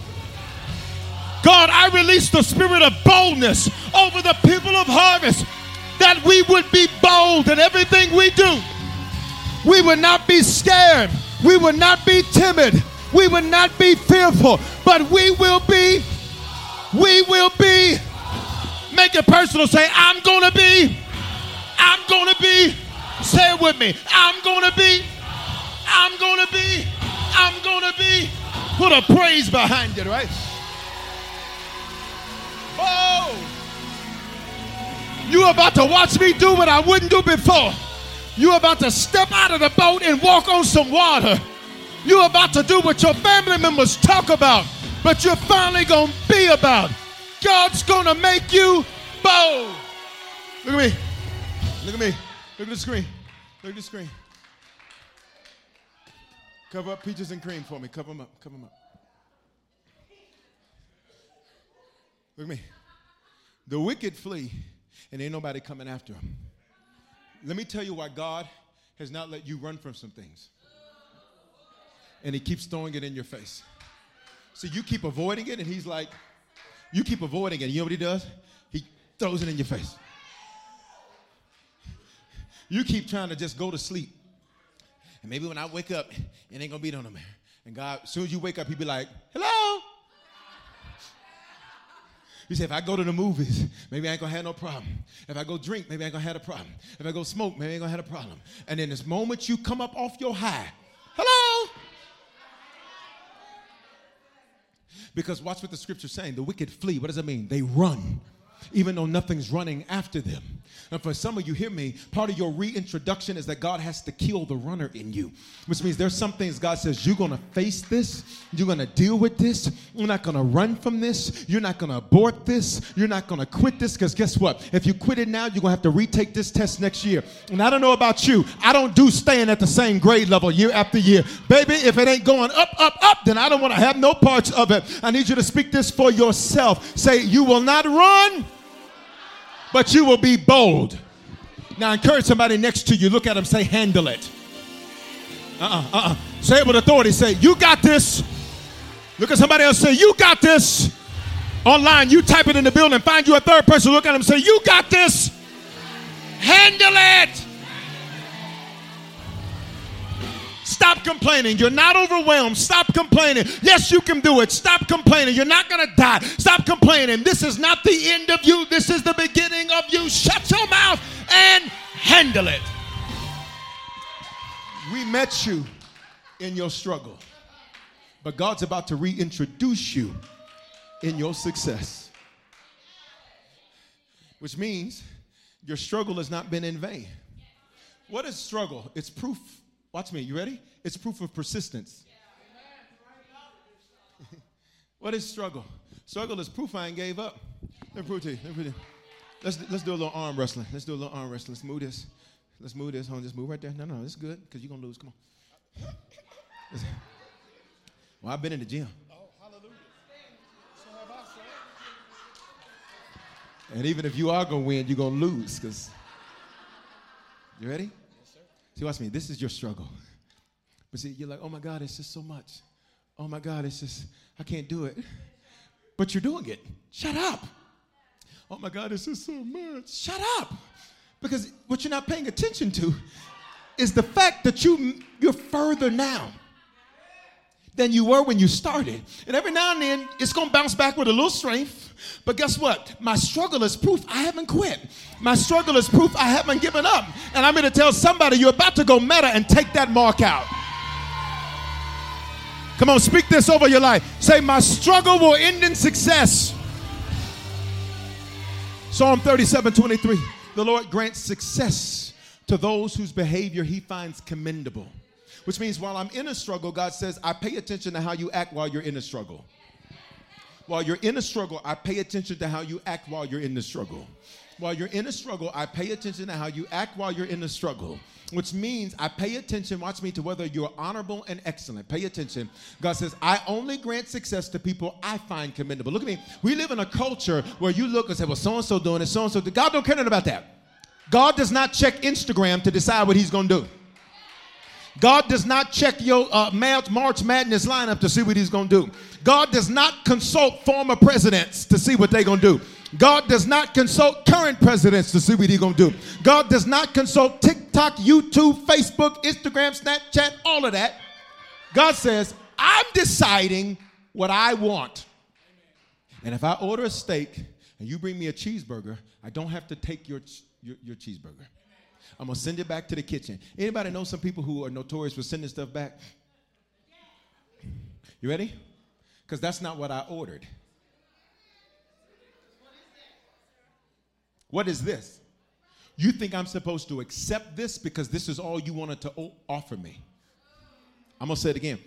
God, I release the spirit of boldness over the people of harvest that we would be bold in everything we do. We would not be scared. We would not be timid. We would not be fearful, but we will be, we will be, make it personal. Say, I'm going to be, I'm going to be, say it with me. I'm going to be, I'm going to be, I'm going to be. Put a praise behind it, right? Oh, you about to watch me do what I wouldn't do before. You're about to step out of the boat and walk on some water. You're about to do what your family members talk about, but you're finally gonna be about. God's gonna make you bold. Look at me. Look at me. Look at the screen. Look at the screen. Cover up peaches and cream for me. Cover them up. Cover them up. Look at me. The wicked flee, and ain't nobody coming after them. Let me tell you why God has not let you run from some things. And He keeps throwing it in your face. So you keep avoiding it, and He's like, you keep avoiding it. You know what He does? He throws it in your face. You keep trying to just go to sleep. And maybe when I wake up, it ain't gonna be no more. And God, as soon as you wake up, He'll be like, hello. You say, if I go to the movies, maybe I ain't gonna have no problem. If I go drink, maybe I ain't gonna have a problem. If I go smoke, maybe I ain't gonna have a problem. And then this moment you come up off your high, hello. Because watch what the scripture's saying. The wicked flee. What does it mean? They run even though nothing's running after them. And for some of you, hear me, part of your reintroduction is that God has to kill the runner in you, which means there's some things God says, you're gonna face this, you're gonna deal with this, you're not gonna run from this, you're not gonna abort this, you're not gonna quit this, because guess what? If you quit it now, you're gonna have to retake this test next year. And I don't know about you, I don't do staying at the same grade level year after year. Baby, if it ain't going up, up, up, then I don't wanna have no parts of it. I need you to speak this for yourself. Say, you will not run but you will be bold. Now encourage somebody next to you. Look at them, say, handle it. Uh-uh, uh-uh. Say it with authority. Say, you got this. Look at somebody else, say, you got this. Online, you type it in the building, find you a third person, look at them, say, you got this. Handle it. Stop complaining. You're not overwhelmed. Stop complaining. Yes, you can do it. Stop complaining. You're not going to die. Stop complaining. This is not the end of you. This is the beginning of you. Shut your mouth and handle it. We met you in your struggle, but God's about to reintroduce you in your success. Which means your struggle has not been in vain. What is struggle? It's proof Watch me. You ready? It's proof of persistence. what is struggle? Struggle is proof I ain't gave up. Let me prove to you. Let me prove to you. Let's, let's do a little arm wrestling. Let's do a little arm wrestling. Let's move this. Let's move this. Hold on, just move right there. No, no, it's good because you're going to lose. Come on. Well, I've been in the gym. Oh, hallelujah. So have I. And even if you are going to win, you're going to lose because. You ready? See, watch me. This is your struggle. But see, you're like, oh my God, it's just so much. Oh my God, it's just, I can't do it. But you're doing it. Shut up. Oh my God, it's just so much. Shut up. Because what you're not paying attention to is the fact that you, you're further now than you were when you started. And every now and then, it's to bounce back with a little strength. But guess what? My struggle is proof I haven't quit. My struggle is proof I haven't given up. And I'm to tell somebody you're about to go meta and take that mark out. Come on, speak this over your life. Say, My struggle will end in success. Psalm 37 23. The Lord grants success to those whose behavior he finds commendable. Which means while I'm in a struggle, God says, I pay attention to how you act while you're in a struggle. While you're in a struggle, I pay attention to how you act while you're in the struggle. While you're in a struggle, I pay attention to how you act while you're in the struggle. Which means I pay attention, watch me, to whether you're honorable and excellent. Pay attention. God says, I only grant success to people I find commendable. Look at me. We live in a culture where you look and say, well, so and so doing it, so and so. God don't care nothing about that. God does not check Instagram to decide what he's going to do. God does not check your uh, March Madness lineup to see what he's going to do. God does not consult former presidents to see what they're going to do. God does not consult current presidents to see what he's going to do. God does not consult TikTok, YouTube, Facebook, Instagram, Snapchat, all of that. God says, I'm deciding what I want. And if I order a steak and you bring me a cheeseburger, I don't have to take your, your, your cheeseburger. I'm gonna send it back to the kitchen. Anybody know some people who are notorious for sending stuff back? You ready? Because that's not what I ordered. What is this? You think I'm supposed to accept this because this is all you wanted to offer me? I'm gonna say it again.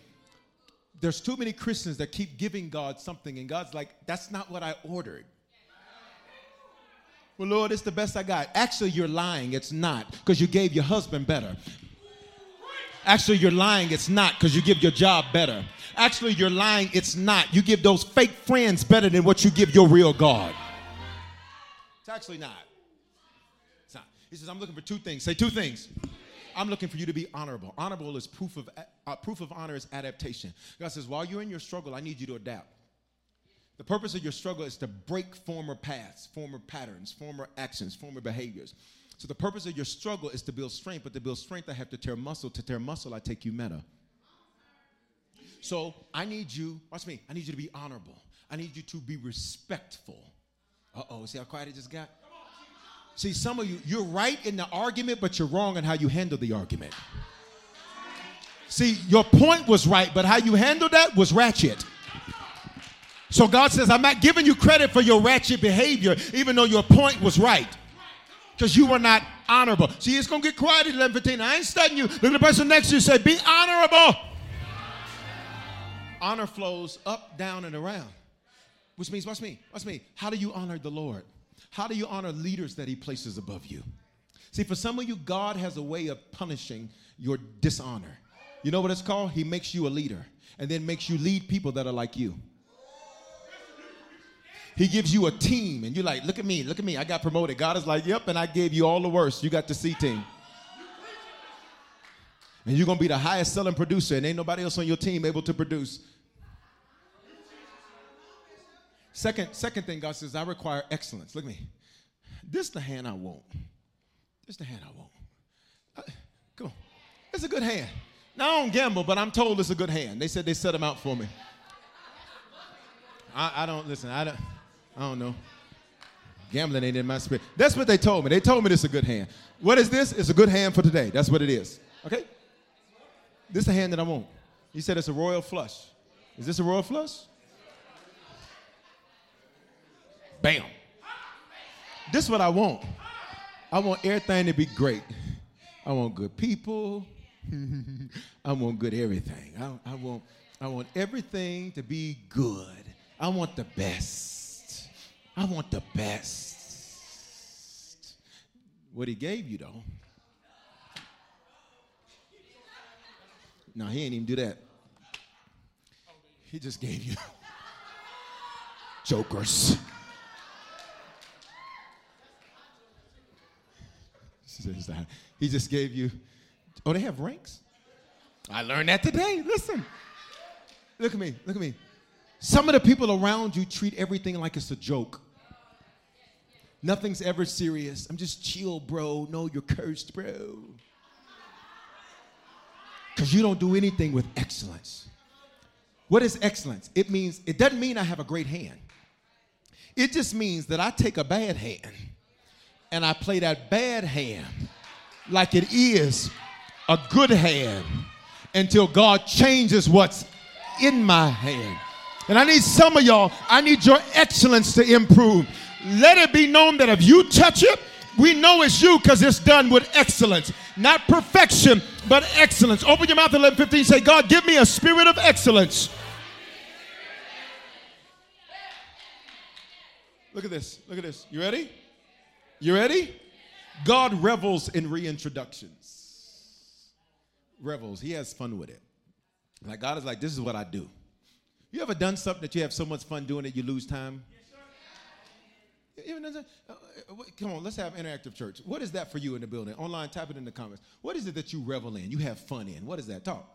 There's too many Christians that keep giving God something, and God's like, that's not what I ordered. Well, Lord, it's the best I got. Actually, you're lying. It's not because you gave your husband better. Actually, you're lying. It's not because you give your job better. Actually, you're lying. It's not. You give those fake friends better than what you give your real God. It's actually not. It's not. He says, I'm looking for two things. Say two things. I'm looking for you to be honorable. Honorable is proof of uh, proof of honor is adaptation. God says, while you're in your struggle, I need you to adapt. The purpose of your struggle is to break former paths, former patterns, former actions, former behaviors. So the purpose of your struggle is to build strength, but to build strength, I have to tear muscle. To tear muscle, I take you meta. So I need you, watch me, I need you to be honorable. I need you to be respectful. Uh oh, see how quiet it just got? See, some of you, you're right in the argument, but you're wrong in how you handle the argument. See, your point was right, but how you handled that was ratchet. So God says, I'm not giving you credit for your ratchet behavior, even though your point was right. Because you were not honorable. See, it's going to get quiet at 11:15. I ain't studying you. Look at the person next to you say, Be honorable. Honor flows up, down, and around. Which means, watch me, watch me. How do you honor the Lord? How do you honor leaders that He places above you? See, for some of you, God has a way of punishing your dishonor. You know what it's called? He makes you a leader and then makes you lead people that are like you. He gives you a team, and you're like, look at me, look at me. I got promoted. God is like, yep, and I gave you all the worst. You got the C team. And you're gonna be the highest selling producer, and ain't nobody else on your team able to produce. Second, second thing God says, I require excellence. Look at me. This is the hand I want. This is the hand I want. Come on. It's a good hand. Now I don't gamble, but I'm told it's a good hand. They said they set them out for me. I, I don't listen. I don't. I don't know. Gambling ain't in my spirit. That's what they told me. They told me this is a good hand. What is this? It's a good hand for today. That's what it is. Okay? This is the hand that I want. He said it's a royal flush. Is this a royal flush? Bam. This is what I want. I want everything to be great. I want good people. I want good everything. I, I, want, I want everything to be good. I want the best. I want the best. What he gave you, though. No, he ain't even do that. He just gave you jokers. He just gave you. Oh, they have ranks? I learned that today. Listen. Look at me. Look at me. Some of the people around you treat everything like it's a joke. Nothing's ever serious. I'm just chill, bro. No, you're cursed, bro. Because you don't do anything with excellence. What is excellence? It means, it doesn't mean I have a great hand. It just means that I take a bad hand and I play that bad hand like it is a good hand until God changes what's in my hand. And I need some of y'all, I need your excellence to improve. Let it be known that if you touch it, We know it's you because it's done with excellence. Not perfection, but excellence. Open your mouth 11 15. Say, God, give me a spirit of excellence. Look at this. Look at this. You ready? You ready? God revels in reintroductions. Revels. He has fun with it. Like God is like, this is what I do. You ever done something that you have so much fun doing that you lose time? Uh, uh, Come on, let's have interactive church. What is that for you in the building? Online, type it in the comments. What is it that you revel in? You have fun in? What is that? Talk.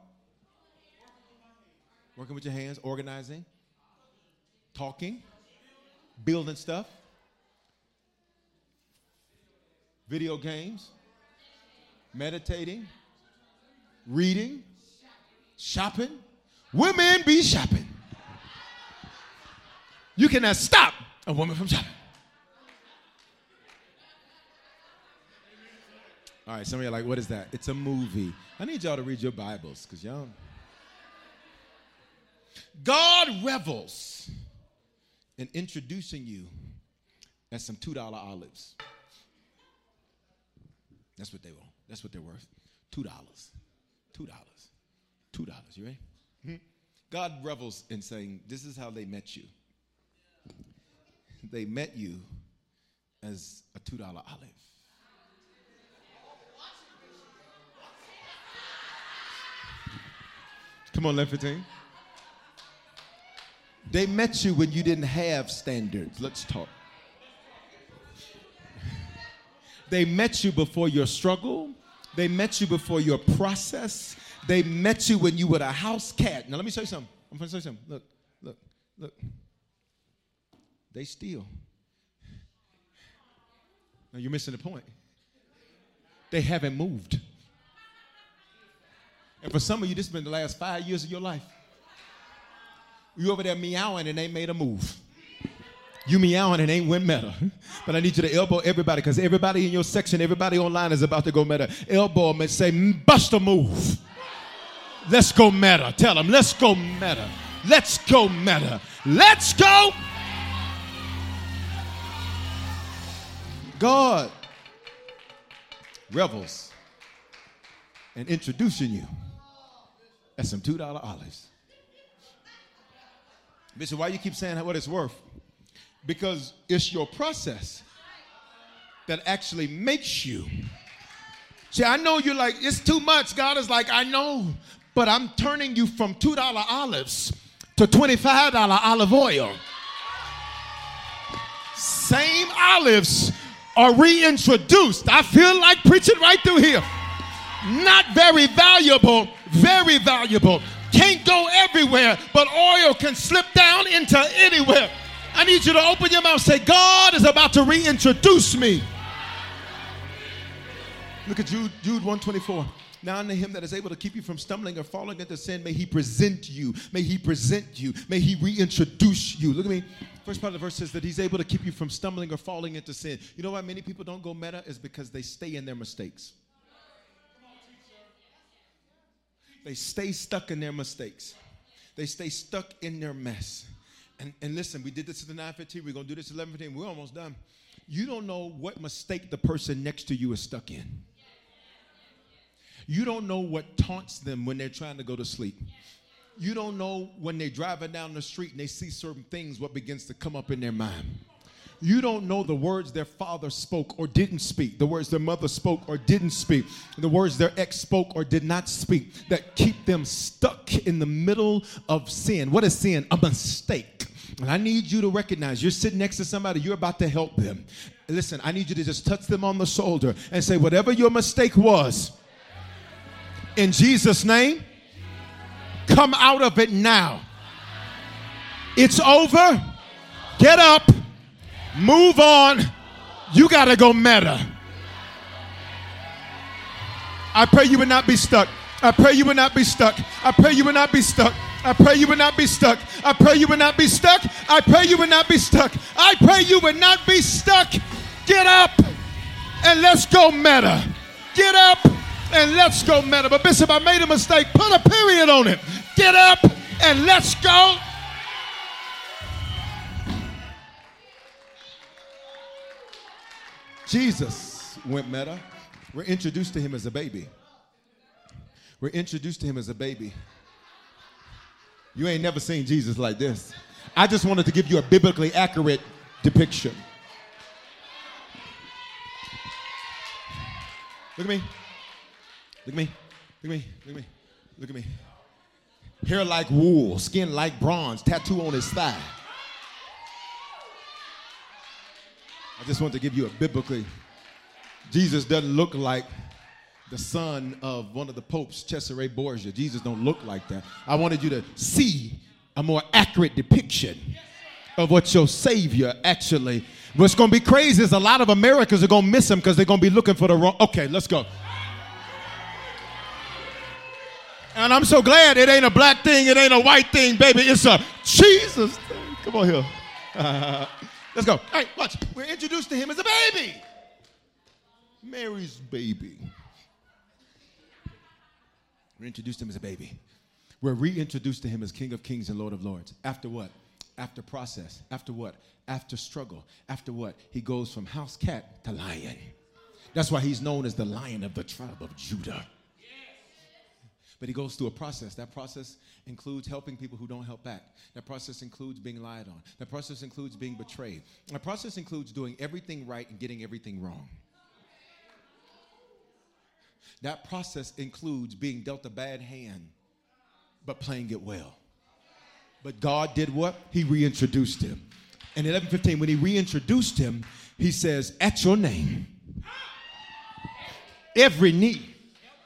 Working with your hands, organizing, talking, building stuff, video games, meditating, reading, shopping. Women be shopping. You cannot stop a woman from shopping. All right, some of you are like, what is that? It's a movie. I need y'all to read your Bibles because y'all. God revels in introducing you as some $2 olives. That's what they want. That's what they're worth. $2. $2. $2. You ready? Mhm. God revels in saying, This is how they met you. They met you as a $2 olive. Come on, 1115. They met you when you didn't have standards. Let's talk. They met you before your struggle. They met you before your process. They met you when you were a house cat. Now, let me show you something. I'm to show you something. Look, look, look. They steal. Now, you're missing the point. They haven't moved. And for some of you, this has been the last five years of your life. You over there meowing and they made a move. You meowing and ain't went meta. But I need you to elbow everybody because everybody in your section, everybody online is about to go meta. Elbow them and say, "Mm, bust a move. Let's go meta. Tell them, let's go meta. Let's go meta. Let's go. God revels and introducing you as some $2 olives. Bishop, why you keep saying what it's worth? Because it's your process that actually makes you. See, I know you're like, it's too much. God is like, I know, but I'm turning you from $2 olives to $25 olive oil. Same olives are reintroduced. I feel like preaching right through here. Not very valuable, very valuable. Can't go everywhere, but oil can slip down into anywhere. I need you to open your mouth say, God is about to reintroduce me. Look at Jude, Jude 124. Now unto him that is able to keep you from stumbling or falling into sin, may he present you. May he present you. May he reintroduce you. Look at me. First part of the verse says that he's able to keep you from stumbling or falling into sin. You know why many people don't go meta? Is because they stay in their mistakes. They stay stuck in their mistakes. They stay stuck in their mess. And, and listen, we did this at the 915. We're going to do this at 1115. We're almost done. You don't know what mistake the person next to you is stuck in. You don't know what taunts them when they're trying to go to sleep. You don't know when they're driving down the street and they see certain things, what begins to come up in their mind. You don't know the words their father spoke or didn't speak, the words their mother spoke or didn't speak, the words their ex spoke or did not speak that keep them stuck in the middle of sin. What is sin? A mistake. And I need you to recognize you're sitting next to somebody, you're about to help them. Listen, I need you to just touch them on the shoulder and say, whatever your mistake was, in Jesus' name, come out of it now. It's over. Get up. Move on. You got to go meta. I pray you would not be stuck. I pray you would not be stuck. I pray you would not be stuck. I pray you would not be stuck. I pray you would not be stuck. I pray you would not be stuck. I pray you would not be stuck. Get up and let's go meta. Get up and let's go meta. But Bishop, I made a mistake. Put a period on it. Get up and let's go. Jesus. went meta. We're introduced to him as a baby. We're introduced to him as a baby. You ain't never seen Jesus like this. I just wanted to give you a biblically accurate depiction. Look at me. Look at me. Look at me. Look at me. Look at me. Hair like wool, skin like bronze, tattoo on his thigh. I just want to give you a biblically. Jesus doesn't look like the son of one of the popes, Cesare Borgia. Jesus don't look like that. I wanted you to see a more accurate depiction of what your Savior actually. What's going to be crazy is a lot of Americans are going to miss him because they're going to be looking for the wrong. Okay, let's go. And I'm so glad it ain't a black thing, it ain't a white thing, baby. It's a Jesus thing. Come on here. let's go. All right, watch. We're introduced to him as a baby. Mary's baby. We're introduced to him as a baby. We're reintroduced to him as King of Kings and Lord of Lords. After what? After process. After what? After struggle. After what? He goes from house cat to lion. That's why he's known as the lion of the tribe of Judah. But he goes through a process. That process includes helping people who don't help back. That process includes being lied on. That process includes being betrayed. That process includes doing everything right and getting everything wrong. That process includes being dealt a bad hand, but playing it well. But God did what? He reintroduced him. And 11:15, when he reintroduced him, he says, "At your name, every knee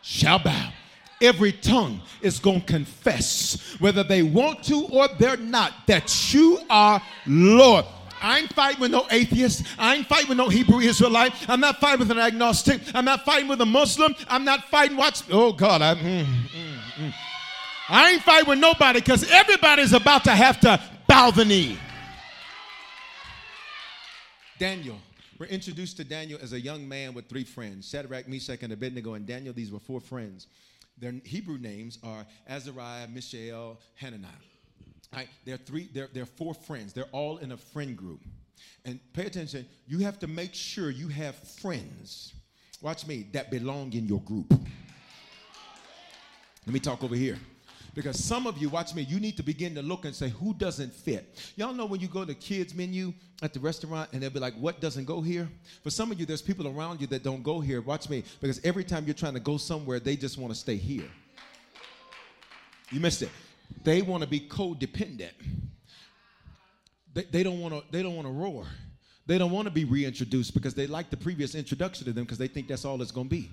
shall bow." Every tongue is going to confess, whether they want to or they're not, that you are Lord. I ain't fighting with no atheist. I ain't fighting with no Hebrew Israelite. I'm not fighting with an agnostic. I'm not fighting with a Muslim. I'm not fighting. Watch. Oh God. I, mm, mm, mm. I ain't fighting with nobody because everybody's about to have to bow the knee. Daniel. We're introduced to Daniel as a young man with three friends Shadrach, Meshach, and Abednego. And Daniel, these were four friends. Their Hebrew names are Azariah, Mishael, Hananiah. Right? They're three, they're, they're four friends. They're all in a friend group. And pay attention, you have to make sure you have friends, watch me, that belong in your group. Let me talk over here. Because some of you, watch me, you need to begin to look and say, who doesn't fit? Y'all know when you go to kids' menu at the restaurant and they'll be like, what doesn't go here? For some of you, there's people around you that don't go here. Watch me, because every time you're trying to go somewhere, they just want to stay here. You missed it. They want to be codependent. They, they don't want to. They don't want to roar. They don't want to be reintroduced because they like the previous introduction to them because they think that's all it's going to be.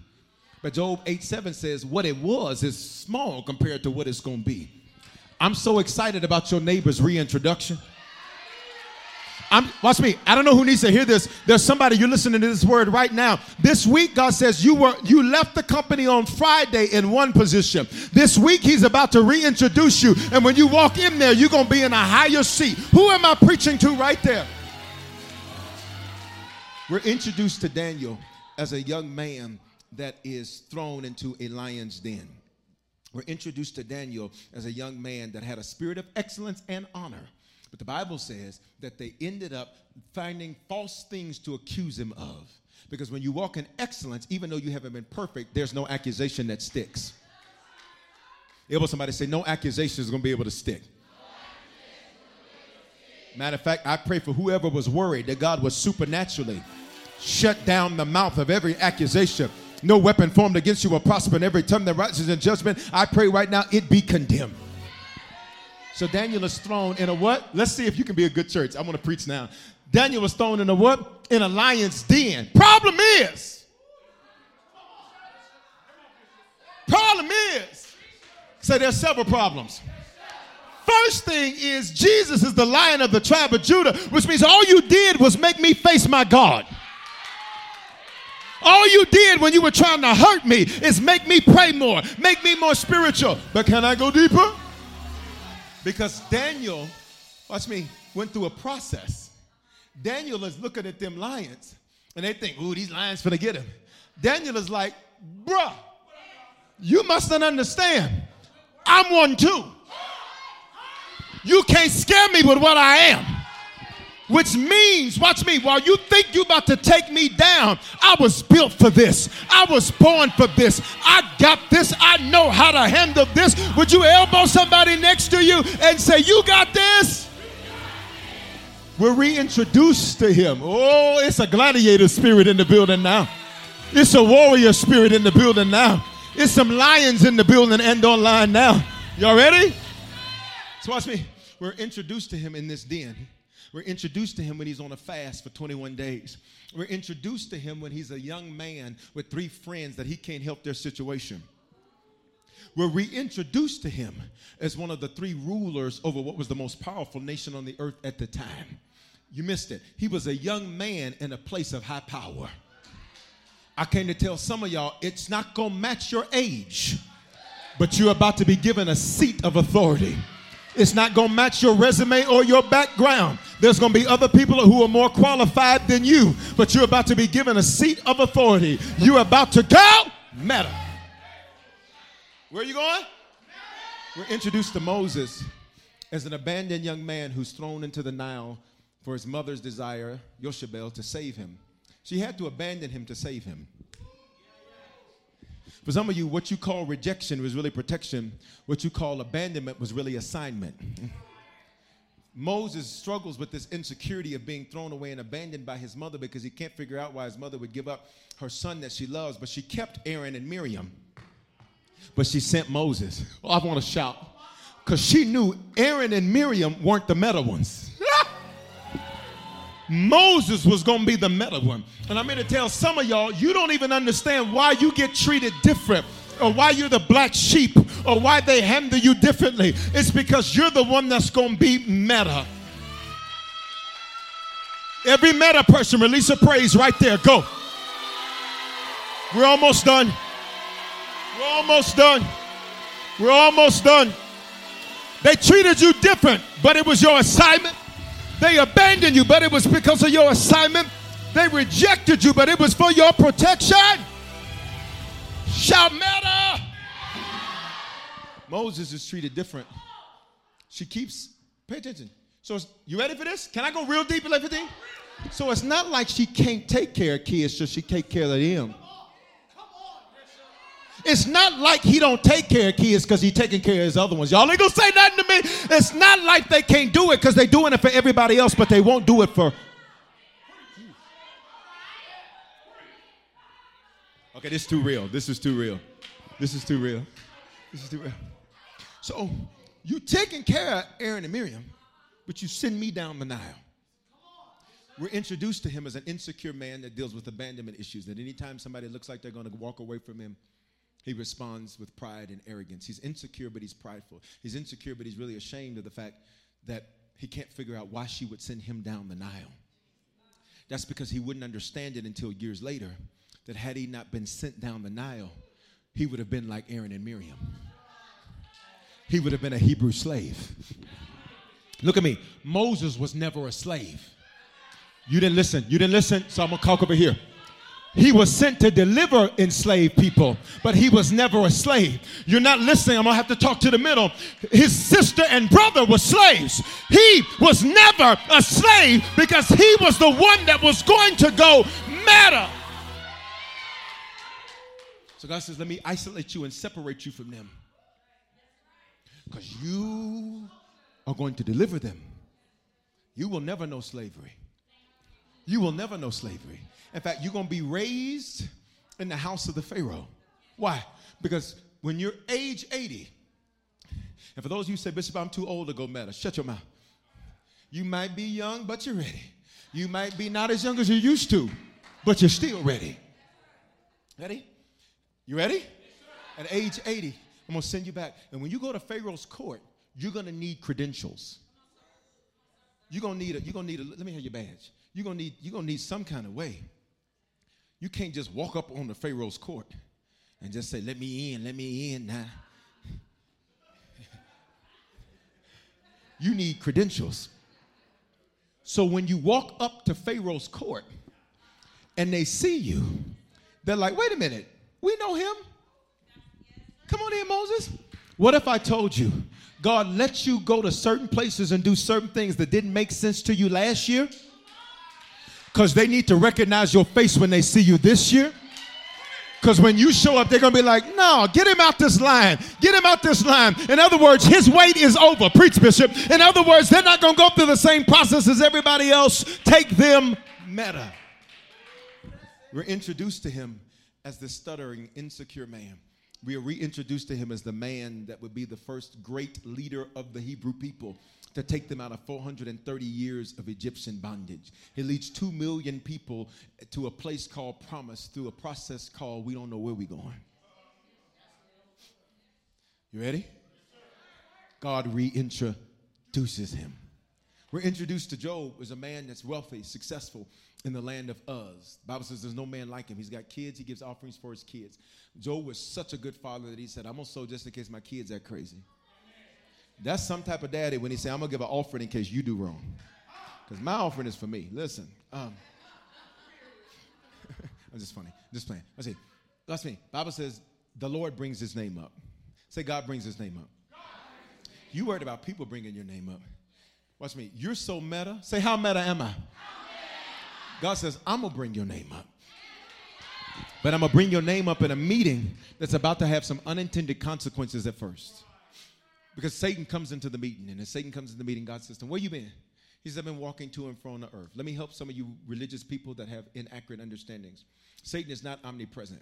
But Job 8 7 says, What it was is small compared to what it's going to be. I'm so excited about your neighbor's reintroduction. I'm, watch me. I don't know who needs to hear this. There's somebody you're listening to this word right now. This week, God says you were you left the company on Friday in one position. This week, He's about to reintroduce you, and when you walk in there, you're gonna be in a higher seat. Who am I preaching to right there? We're introduced to Daniel as a young man that is thrown into a lion's den. We're introduced to Daniel as a young man that had a spirit of excellence and honor. But the Bible says that they ended up finding false things to accuse him of. Because when you walk in excellence, even though you haven't been perfect, there's no accusation that sticks. Able somebody say, no accusation is going to be able to stick. Matter of fact, I pray for whoever was worried that God would supernaturally shut down the mouth of every accusation. No weapon formed against you will prosper, and every tongue that rises in judgment, I pray right now it be condemned. So Daniel is thrown in a what? Let's see if you can be a good church. I want to preach now. Daniel was thrown in a what? In a lion's den. Problem is, problem is, so there's several problems. First thing is Jesus is the lion of the tribe of Judah, which means all you did was make me face my God. All you did when you were trying to hurt me is make me pray more, make me more spiritual. But can I go deeper? Because Daniel, watch me, went through a process. Daniel is looking at them lions and they think, ooh, these lions finna get him. Daniel is like, bruh, you mustn't understand. I'm one too. You can't scare me with what I am. Which means, watch me, while you think you about to take me down, I was built for this. I was born for this. I got this. I know how to handle this. Would you elbow somebody next to you and say, You got this? We're reintroduced to him. Oh, it's a gladiator spirit in the building now. It's a warrior spirit in the building now. It's some lions in the building and online now. Y'all ready? So watch me. We're introduced to him in this den. We're introduced to him when he's on a fast for 21 days. We're introduced to him when he's a young man with three friends that he can't help their situation. We're reintroduced to him as one of the three rulers over what was the most powerful nation on the earth at the time. You missed it. He was a young man in a place of high power. I came to tell some of y'all it's not going to match your age, but you're about to be given a seat of authority. It's not going to match your resume or your background. There's going to be other people who are more qualified than you, but you're about to be given a seat of authority. You're about to go meta. Where are you going? We're introduced to Moses as an abandoned young man who's thrown into the Nile for his mother's desire, Yoshebel, to save him. She had to abandon him to save him. For some of you, what you call rejection was really protection. What you call abandonment was really assignment. Moses struggles with this insecurity of being thrown away and abandoned by his mother because he can't figure out why his mother would give up her son that she loves. But she kept Aaron and Miriam, but she sent Moses. Well, I want to shout because she knew Aaron and Miriam weren't the meta ones. Moses was going to be the meta one. And I'm here to tell some of y'all, you don't even understand why you get treated different or why you're the black sheep or why they handle you differently. It's because you're the one that's going to be meta. Every meta person, release a praise right there. Go. We're almost done. We're almost done. We're almost done. They treated you different, but it was your assignment. They abandoned you, but it was because of your assignment. They rejected you, but it was for your protection. Shout meta. Moses is treated different. She keeps, pay attention. So, you ready for this? Can I go real deep in everything? So, it's not like she can't take care of kids, so she take care of them. It's not like he don't take care of kids because he taking care of his other ones. Y'all ain't gonna say nothing to me. It's not like they can't do it because they doing it for everybody else, but they won't do it for. Okay, this is too real. This is too real. This is too real. This is too real. So you taking care of Aaron and Miriam, but you send me down the Nile. We're introduced to him as an insecure man that deals with abandonment issues. That anytime somebody looks like they're going to walk away from him, he responds with pride and arrogance. He's insecure, but he's prideful. He's insecure, but he's really ashamed of the fact that he can't figure out why she would send him down the Nile. That's because he wouldn't understand it until years later that had he not been sent down the Nile, he would have been like Aaron and Miriam. He would have been a Hebrew slave. Look at me. Moses was never a slave. You didn't listen. You didn't listen, so I'm going to talk over here. He was sent to deliver enslaved people, but he was never a slave. You're not listening. I'm going to have to talk to the middle. His sister and brother were slaves. He was never a slave because he was the one that was going to go meta. So God says, Let me isolate you and separate you from them because you are going to deliver them. You will never know slavery. You will never know slavery. In fact, you're going to be raised in the house of the Pharaoh. Why? Because when you're age 80, and for those of you who say, Bishop, I'm too old to go meta, shut your mouth. You might be young, but you're ready. You might be not as young as you used to, but you're still ready. Ready? You ready? At age 80, I'm going to send you back. And when you go to Pharaoh's court, you're going to need credentials. You're going to need a, you're to need a, let me hear your badge. You're to need, you're going to need some kind of way you can't just walk up on the Pharaoh's court and just say, Let me in, let me in now. you need credentials. So when you walk up to Pharaoh's court and they see you, they're like, Wait a minute, we know him. Come on in, Moses. What if I told you God let you go to certain places and do certain things that didn't make sense to you last year? Because they need to recognize your face when they see you this year. Because when you show up, they're going to be like, no, get him out this line. Get him out this line. In other words, his wait is over. Preach, Bishop. In other words, they're not going to go through the same process as everybody else. Take them meta. We're introduced to him as the stuttering, insecure man. We are reintroduced to him as the man that would be the first great leader of the Hebrew people to take them out of 430 years of Egyptian bondage. He leads 2 million people to a place called promise through a process called we don't know where we're going. You ready? God reintroduces him. We're introduced to Job as a man that's wealthy, successful in the land of Uz. The Bible says there's no man like him. He's got kids, he gives offerings for his kids. Job was such a good father that he said, I'm gonna sow just in case my kids are crazy. That's some type of daddy when he say, I'm gonna give an offering in case you do wrong. Because my offering is for me. Listen. Um, I'm just funny. Just playing. Let's see. Let's me. Bible says the Lord brings his name up. Say God brings his name up. You worried about people bringing your name up. Watch me. You're so meta. Say, how meta am I? God says, I'm to bring your name up. But I'm to bring your name up in a meeting that's about to have some unintended consequences at first. Because Satan comes into the meeting, and as Satan comes into the meeting, God says to him, Where you been? He says, I've been walking to and fro on the earth. Let me help some of you religious people that have inaccurate understandings. Satan is not omnipresent.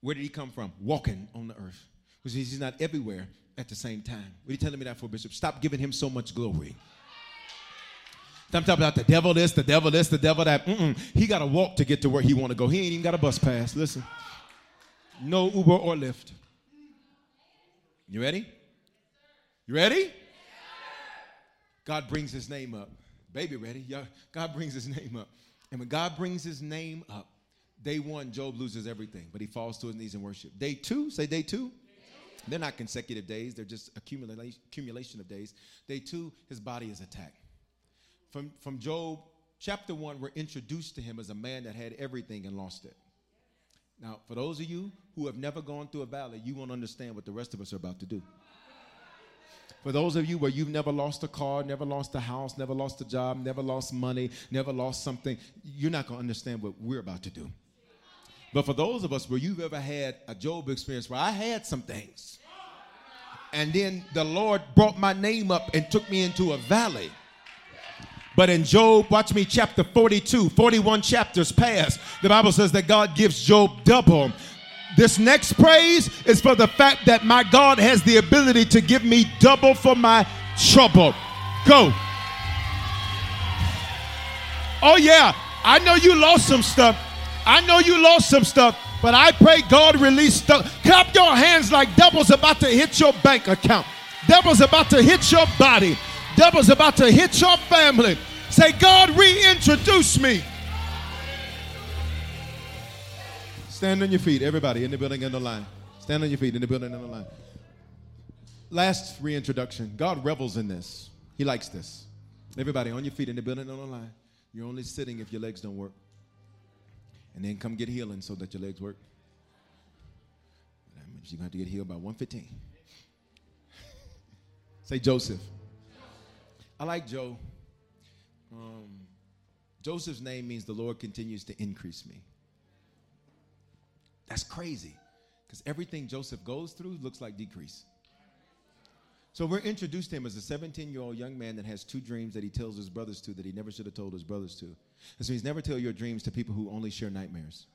Where did he come from? Walking on the earth. Means he's not everywhere at the same time. What are you telling me that for, Bishop? Stop giving him so much glory. I'm talking about the devil this, the devil this, the devil that. Mm-mm. He got to walk to get to where he want to go. He ain't even got a bus pass. Listen, no Uber or Lyft. You ready? You ready? God brings his name up. Baby, ready? God brings his name up. And when God brings his name up, day one, Job loses everything, but he falls to his knees in worship. Day two, say day two. They're not consecutive days, they're just accumulation of days. Day two, his body is attacked. From, from Job chapter one, we're introduced to him as a man that had everything and lost it. Now, for those of you who have never gone through a valley, you won't understand what the rest of us are about to do. For those of you where you've never lost a car, never lost a house, never lost a job, never lost money, never lost something, you're not going to understand what we're about to do. But for those of us where you've ever had a Job experience where I had some things, and then the Lord brought my name up and took me into a valley. But in Job, watch me, chapter 42, 41 chapters past, the Bible says that God gives Job double. This next praise is for the fact that my God has the ability to give me double for my trouble. Go. Oh, yeah, I know you lost some stuff. I know you lost some stuff, but I pray God release stuff. Clap your hands like devil's about to hit your bank account. Devil's about to hit your body. Devil's about to hit your family. Say, God, reintroduce me. Stand on your feet, everybody in the building in the line. Stand on your feet in the building in the line. Last reintroduction. God revels in this. He likes this. Everybody on your feet in the building on the line. You're only sitting if your legs don't work and then come get healing so that your legs work. That means you're going to have to get healed by 115. Say Joseph. I like Joe. Um, Joseph's name means the Lord continues to increase me. That's crazy because everything Joseph goes through looks like decrease. So we're introduced to him as a 17 year old young man that has two dreams that he tells his brothers to that he never should have told his brothers to. And so he's never tell your dreams to people who only share nightmares.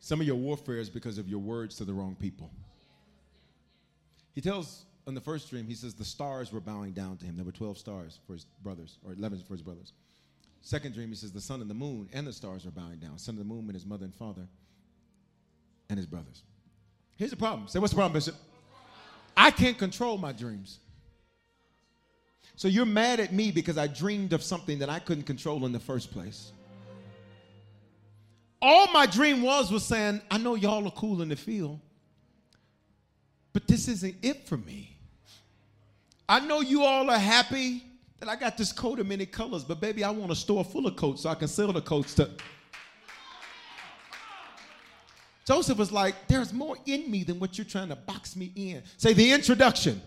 Some of your warfare is because of your words to the wrong people. He tells in the first dream, he says the stars were bowing down to him. There were 12 stars for his brothers, or 11 for his brothers. Second dream, he says the sun and the moon and the stars are bowing down. Sun and the moon and his mother and father and his brothers. Here's the problem. Say, what's the problem, Bishop? I can't control my dreams. So you're mad at me because I dreamed of something that I couldn't control in the first place. All my dream was was saying, I know y'all are cool in the field, but this isn't it for me. I know you all are happy that I got this coat of many colors, but baby, I want a store full of coats so I can sell the coats to. Joseph was like, There's more in me than what you're trying to box me in. Say the introduction.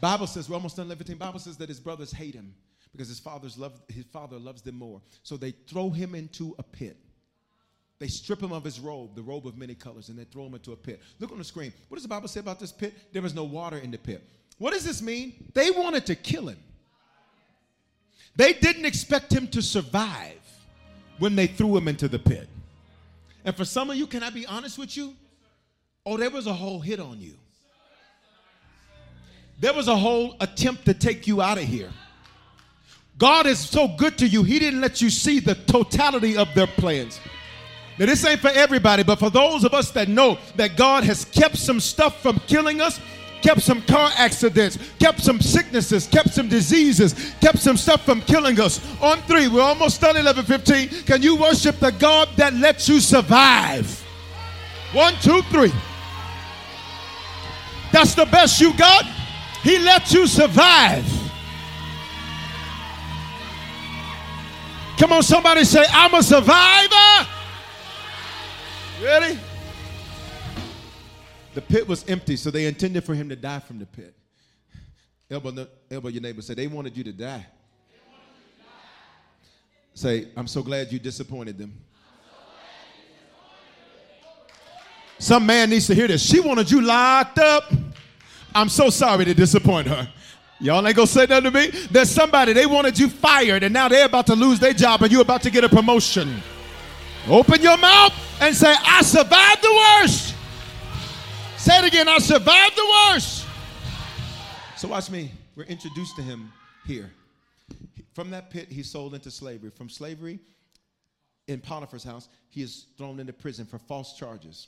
Bible says, we're almost done 15. Bible says that his brothers hate him because his, father's love, his father loves them more. So they throw him into a pit. They strip him of his robe, the robe of many colors, and they throw him into a pit. Look on the screen. What does the Bible say about this pit? There was no water in the pit. What does this mean? They wanted to kill him. They didn't expect him to survive when they threw him into the pit. And for some of you, can I be honest with you? Oh, there was a whole hit on you. There was a whole attempt to take you out of here. God is so good to you, He didn't let you see the totality of their plans. Now, this ain't for everybody, but for those of us that know that God has kept some stuff from killing us, kept some car accidents, kept some sicknesses, kept some diseases, kept some stuff from killing us. On three, we're almost done 11 15. Can you worship the God that lets you survive? One, two, three. That's the best you got. He lets you survive. Come on, somebody say, I'm a survivor. Ready? The pit was empty, so they intended for him to die from the pit. Elbow, elbow your neighbor, say, they wanted you to die. Say, I'm so glad you disappointed them. Some man needs to hear this. She wanted you locked up. I'm so sorry to disappoint her. Y'all ain't gonna say nothing to me. There's somebody, they wanted you fired, and now they're about to lose their job, and you're about to get a promotion. Open your mouth and say, I survived the worst. Say it again, I survived the worst. So watch me. We're introduced to him here. From that pit, he's sold into slavery. From slavery in Potiphar's house, he is thrown into prison for false charges.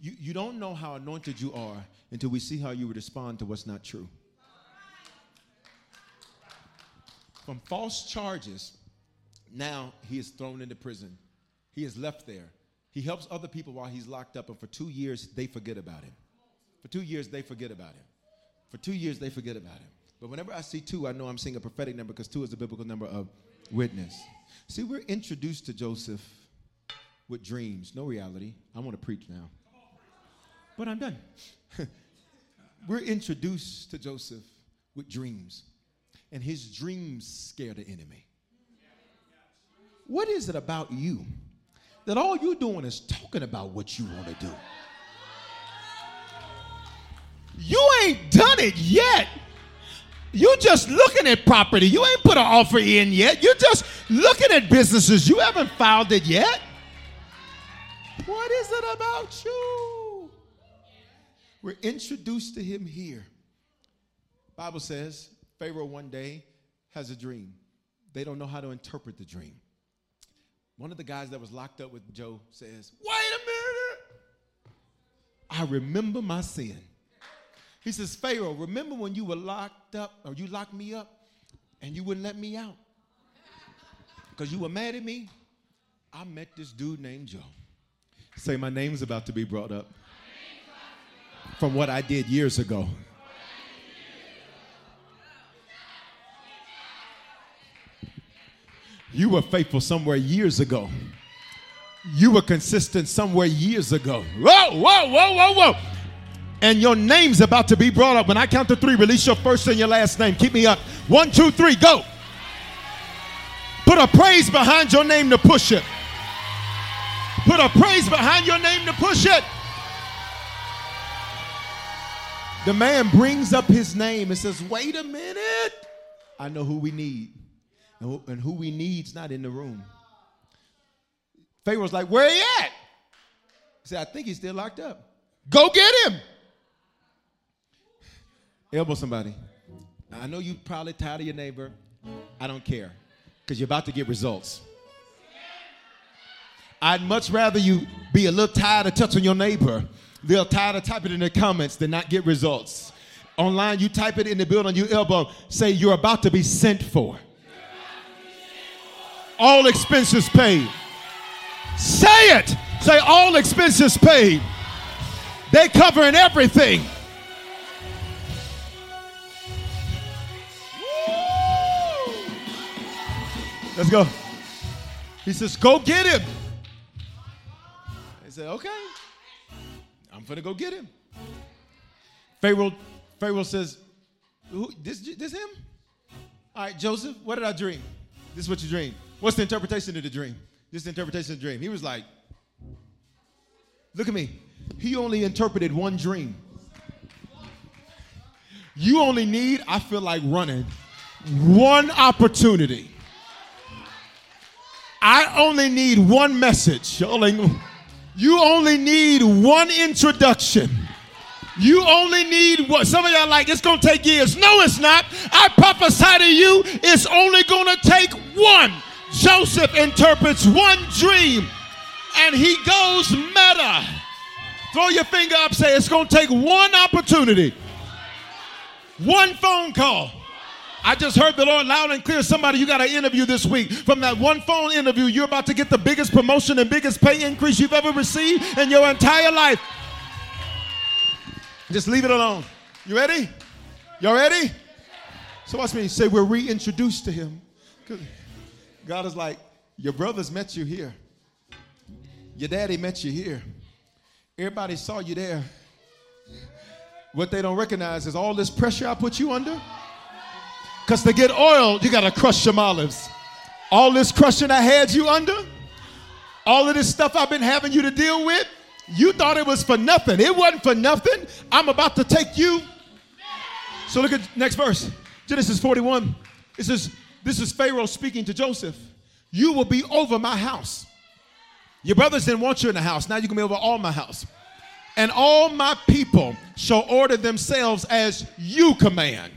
You, you don't know how anointed you are until we see how you respond to what's not true. From false charges, now he is thrown into prison. He is left there. He helps other people while he's locked up, and for two years, they forget about him. For two years, they forget about him. For two years, they forget about him. But whenever I see two, I know I'm seeing a prophetic number because two is a biblical number of witness. See, we're introduced to Joseph with dreams, no reality. I want to preach now. But I'm done. we're introduced to Joseph with dreams, and his dreams scare the enemy. What is it about you that all you're doing is talking about what you want to do? You ain't done it yet. You just looking at property. You ain't put an offer in yet. You're just looking at businesses. You haven't filed it yet. What is it about you? We're introduced to him here. Bible says Pharaoh one day has a dream. They don't know how to interpret the dream. One of the guys that was locked up with Joe says, Wait a minute. I remember my sin. He says, Pharaoh, remember when you were locked up or you locked me up and you wouldn't let me out? Because you were mad at me? I met this dude named Joe. Say, my name's about to be brought up from what I did years ago. You were faithful somewhere years ago. You were consistent somewhere years ago. Whoa, whoa, whoa, whoa, whoa. And your name's about to be brought up. When I count to three, release your first and your last name. Keep me up. One, two, three, go. Put a praise behind your name to push it. Put a praise behind your name to push it. The man brings up his name and says, Wait a minute. I know who we need. And who, and who we need's not in the room. Pharaoh's like, Where he at? He said, I think he's still locked up. Go get him. Elbow somebody. I know you probably tired of your neighbor. I don't care because you're about to get results. I'd much rather you be a little tired of touching your neighbor, little tired of typing in the comments than not get results. Online, you type it in the building, you elbow, say you're about to be sent for. All expenses paid. Say it. Say all expenses paid. They covering everything. Let's go. He says, Go get him. He said, okay, I'm gonna go get him. Pharaoh, Pharaoh says, Who, this, this him? All right, Joseph, what did I dream? This is what you dream. What's the interpretation of the dream? This is the interpretation of the dream. He was like, look at me. He only interpreted one dream. You only need, I feel like running, one opportunity. I only need one message. You only need one introduction. You only need what some of y'all like, it's gonna take years. No, it's not. I prophesy to you, it's only gonna take one. Joseph interprets one dream and he goes meta. Throw your finger up, say it's gonna take one opportunity, one phone call. I just heard the Lord loud and clear. Somebody, you got an interview this week. From that one phone interview, you're about to get the biggest promotion and biggest pay increase you've ever received in your entire life. Just leave it alone. You ready? Y'all ready? So watch me say we're reintroduced to him. God is like, your brothers met you here. Your daddy met you here. Everybody saw you there. What they don't recognize is all this pressure I put you under. Because to get oil, you got to crush some olives. All this crushing I had you under, all of this stuff I've been having you to deal with, you thought it was for nothing. It wasn't for nothing. I'm about to take you. So look at next verse. Genesis 41. It says, This is Pharaoh speaking to Joseph. You will be over my house. Your brothers didn't want you in the house. Now you can be over all my house. And all my people shall order themselves as you command.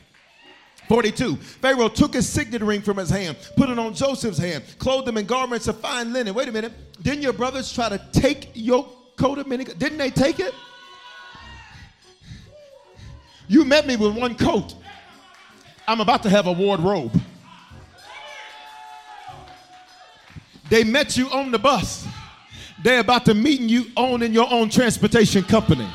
42. Pharaoh took his signet ring from his hand, put it on Joseph's hand, clothed him in garments of fine linen. Wait a minute. Didn't your brothers try to take your coat of minute Didn't they take it? You met me with one coat. I'm about to have a wardrobe. They met you on the bus. They're about to meet you on in your own transportation company.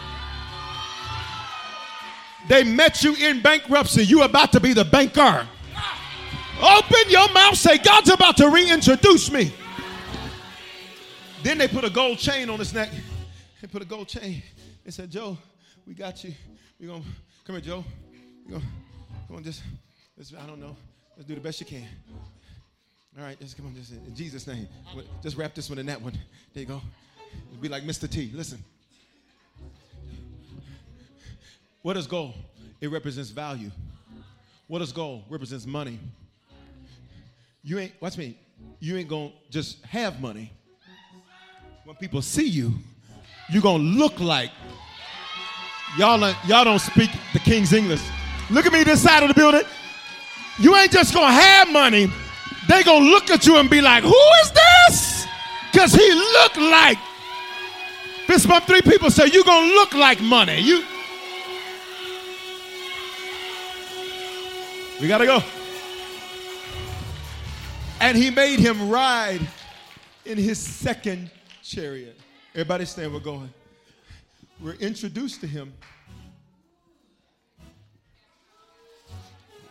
They met you in bankruptcy. You about to be the banker. Open your mouth, say, God's about to reintroduce me. Then they put a gold chain on his neck. They put a gold chain. They said, Joe, we got you. We're to, come here, Joe. Going come on, just, just, I don't know. Let's do the best you can. All right, just come on, just in Jesus' name. Just wrap this one in that one. There you go. It'll be like Mr. T. Listen. What is gold? It represents value. What is gold? Represents money. You ain't, watch me, you ain't gonna just have money. When people see you, you're gonna look like y'all, y'all don't speak the King's English. Look at me this side of the building. You ain't just gonna have money, they gonna look at you and be like, who is this? Because he looked like. This month, three people say, you gonna look like money. You We got to go. And he made him ride in his second chariot. Everybody stand, we're going. We're introduced to him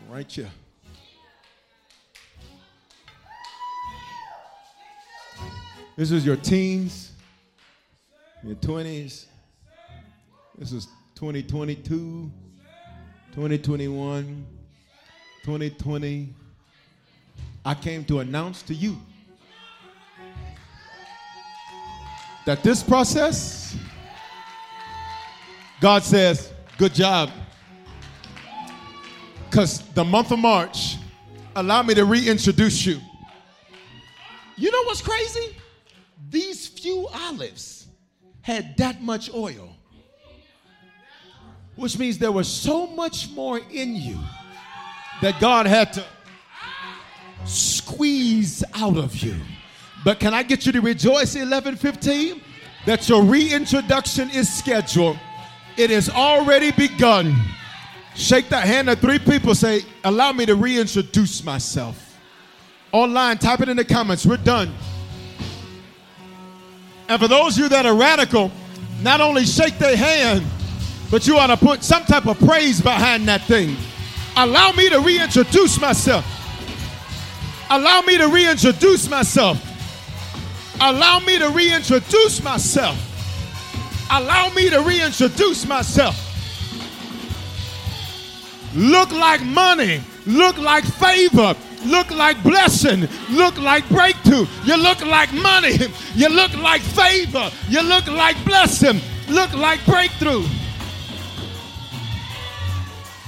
right here. This is your teens, your 20s. This is 2022, 2021. 2020, I came to announce to you that this process, God says, good job. Because the month of March, allow me to reintroduce you. You know what's crazy? These few olives had that much oil, which means there was so much more in you that God had to squeeze out of you. But can I get you to rejoice 11:15 that your reintroduction is scheduled. It has already begun. Shake that hand at three people say, "Allow me to reintroduce myself." Online, type it in the comments. We're done. And for those of you that are radical, not only shake their hand, but you ought to put some type of praise behind that thing. Allow me to reintroduce myself. Allow me to reintroduce myself. Allow me to reintroduce myself. Allow me to reintroduce myself. Look like money, look like favor, look like blessing, look like breakthrough. You look like money, you look like favor, you look like blessing, look like breakthrough.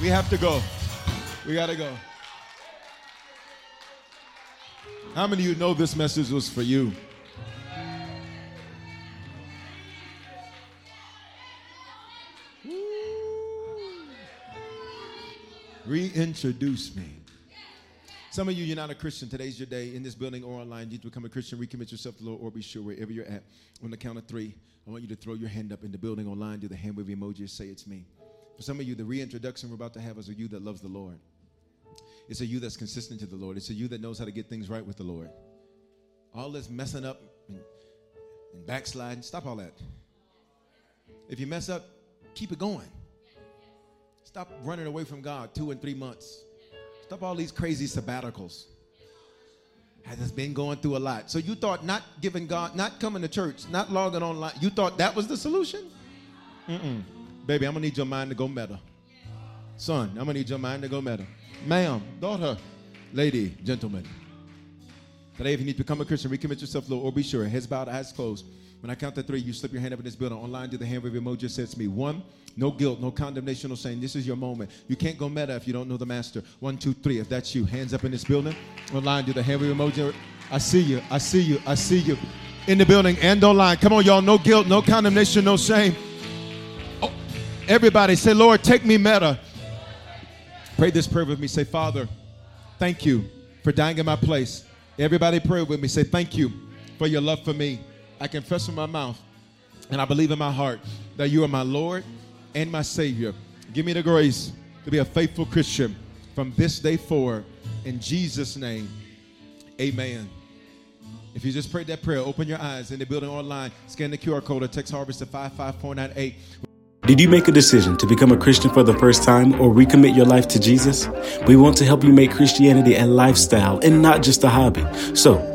We have to go. We got to go. How many of you know this message was for you? Reintroduce me. Some of you, you're not a Christian. Today's your day in this building or online. You need to become a Christian, recommit yourself to the Lord, or be sure wherever you're at. On the count of three, I want you to throw your hand up in the building online, do the hand wave emoji, say it's me. For some of you, the reintroduction we're about to have is a you that loves the Lord. It's a you that's consistent to the Lord. It's a you that knows how to get things right with the Lord. All this messing up and, and backsliding, stop all that. If you mess up, keep it going. Stop running away from God two and three months. Stop all these crazy sabbaticals. Has been going through a lot. So you thought not giving God, not coming to church, not logging online, you thought that was the solution? Mm-mm. Baby, I'm gonna need your mind to go meta. Son, I'm gonna need your mind to go meta. Ma'am, daughter, lady, gentlemen. Today, if you need to become a Christian, recommit yourself, Lord, or be sure, heads bowed, eyes closed. When I count to three, you slip your hand up in this building. Online, do the hand wave emoji. Says to me, one, no guilt, no condemnation, no saying. This is your moment. You can't go meta if you don't know the master. One, two, three. If that's you, hands up in this building. Online, do the hand wave emoji. I see you. I see you. I see you. In the building and online. Come on, y'all. No guilt, no condemnation, no shame. Oh, everybody say, Lord, take me meta. Pray this prayer with me. Say, Father, thank you for dying in my place. Everybody pray with me. Say, thank you for your love for me. I confess with my mouth and I believe in my heart that you are my Lord and my Savior. Give me the grace to be a faithful Christian from this day forward. In Jesus' name, amen. If you just prayed that prayer, open your eyes in the building online, scan the QR code or text Harvest to 55498. Did you make a decision to become a Christian for the first time or recommit your life to Jesus? We want to help you make Christianity a lifestyle and not just a hobby. So,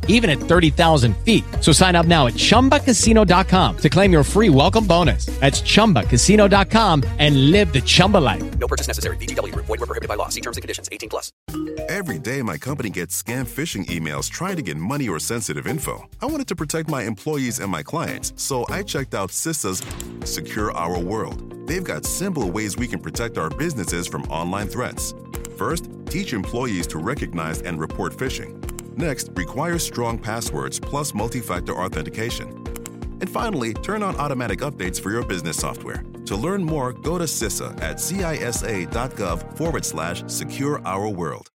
even at 30,000 feet. So sign up now at chumbacasino.com to claim your free welcome bonus. That's chumbacasino.com and live the Chumba life. No purchase necessary. VGW Group. Void were prohibited by law. See terms and conditions. 18 plus. Every day, my company gets scam phishing emails trying to get money or sensitive info. I wanted to protect my employees and my clients, so I checked out CISA's Secure Our World. They've got simple ways we can protect our businesses from online threats. First, teach employees to recognize and report phishing. Next, require strong passwords plus multi factor authentication. And finally, turn on automatic updates for your business software. To learn more, go to CISA at cisa.gov forward slash secure our world.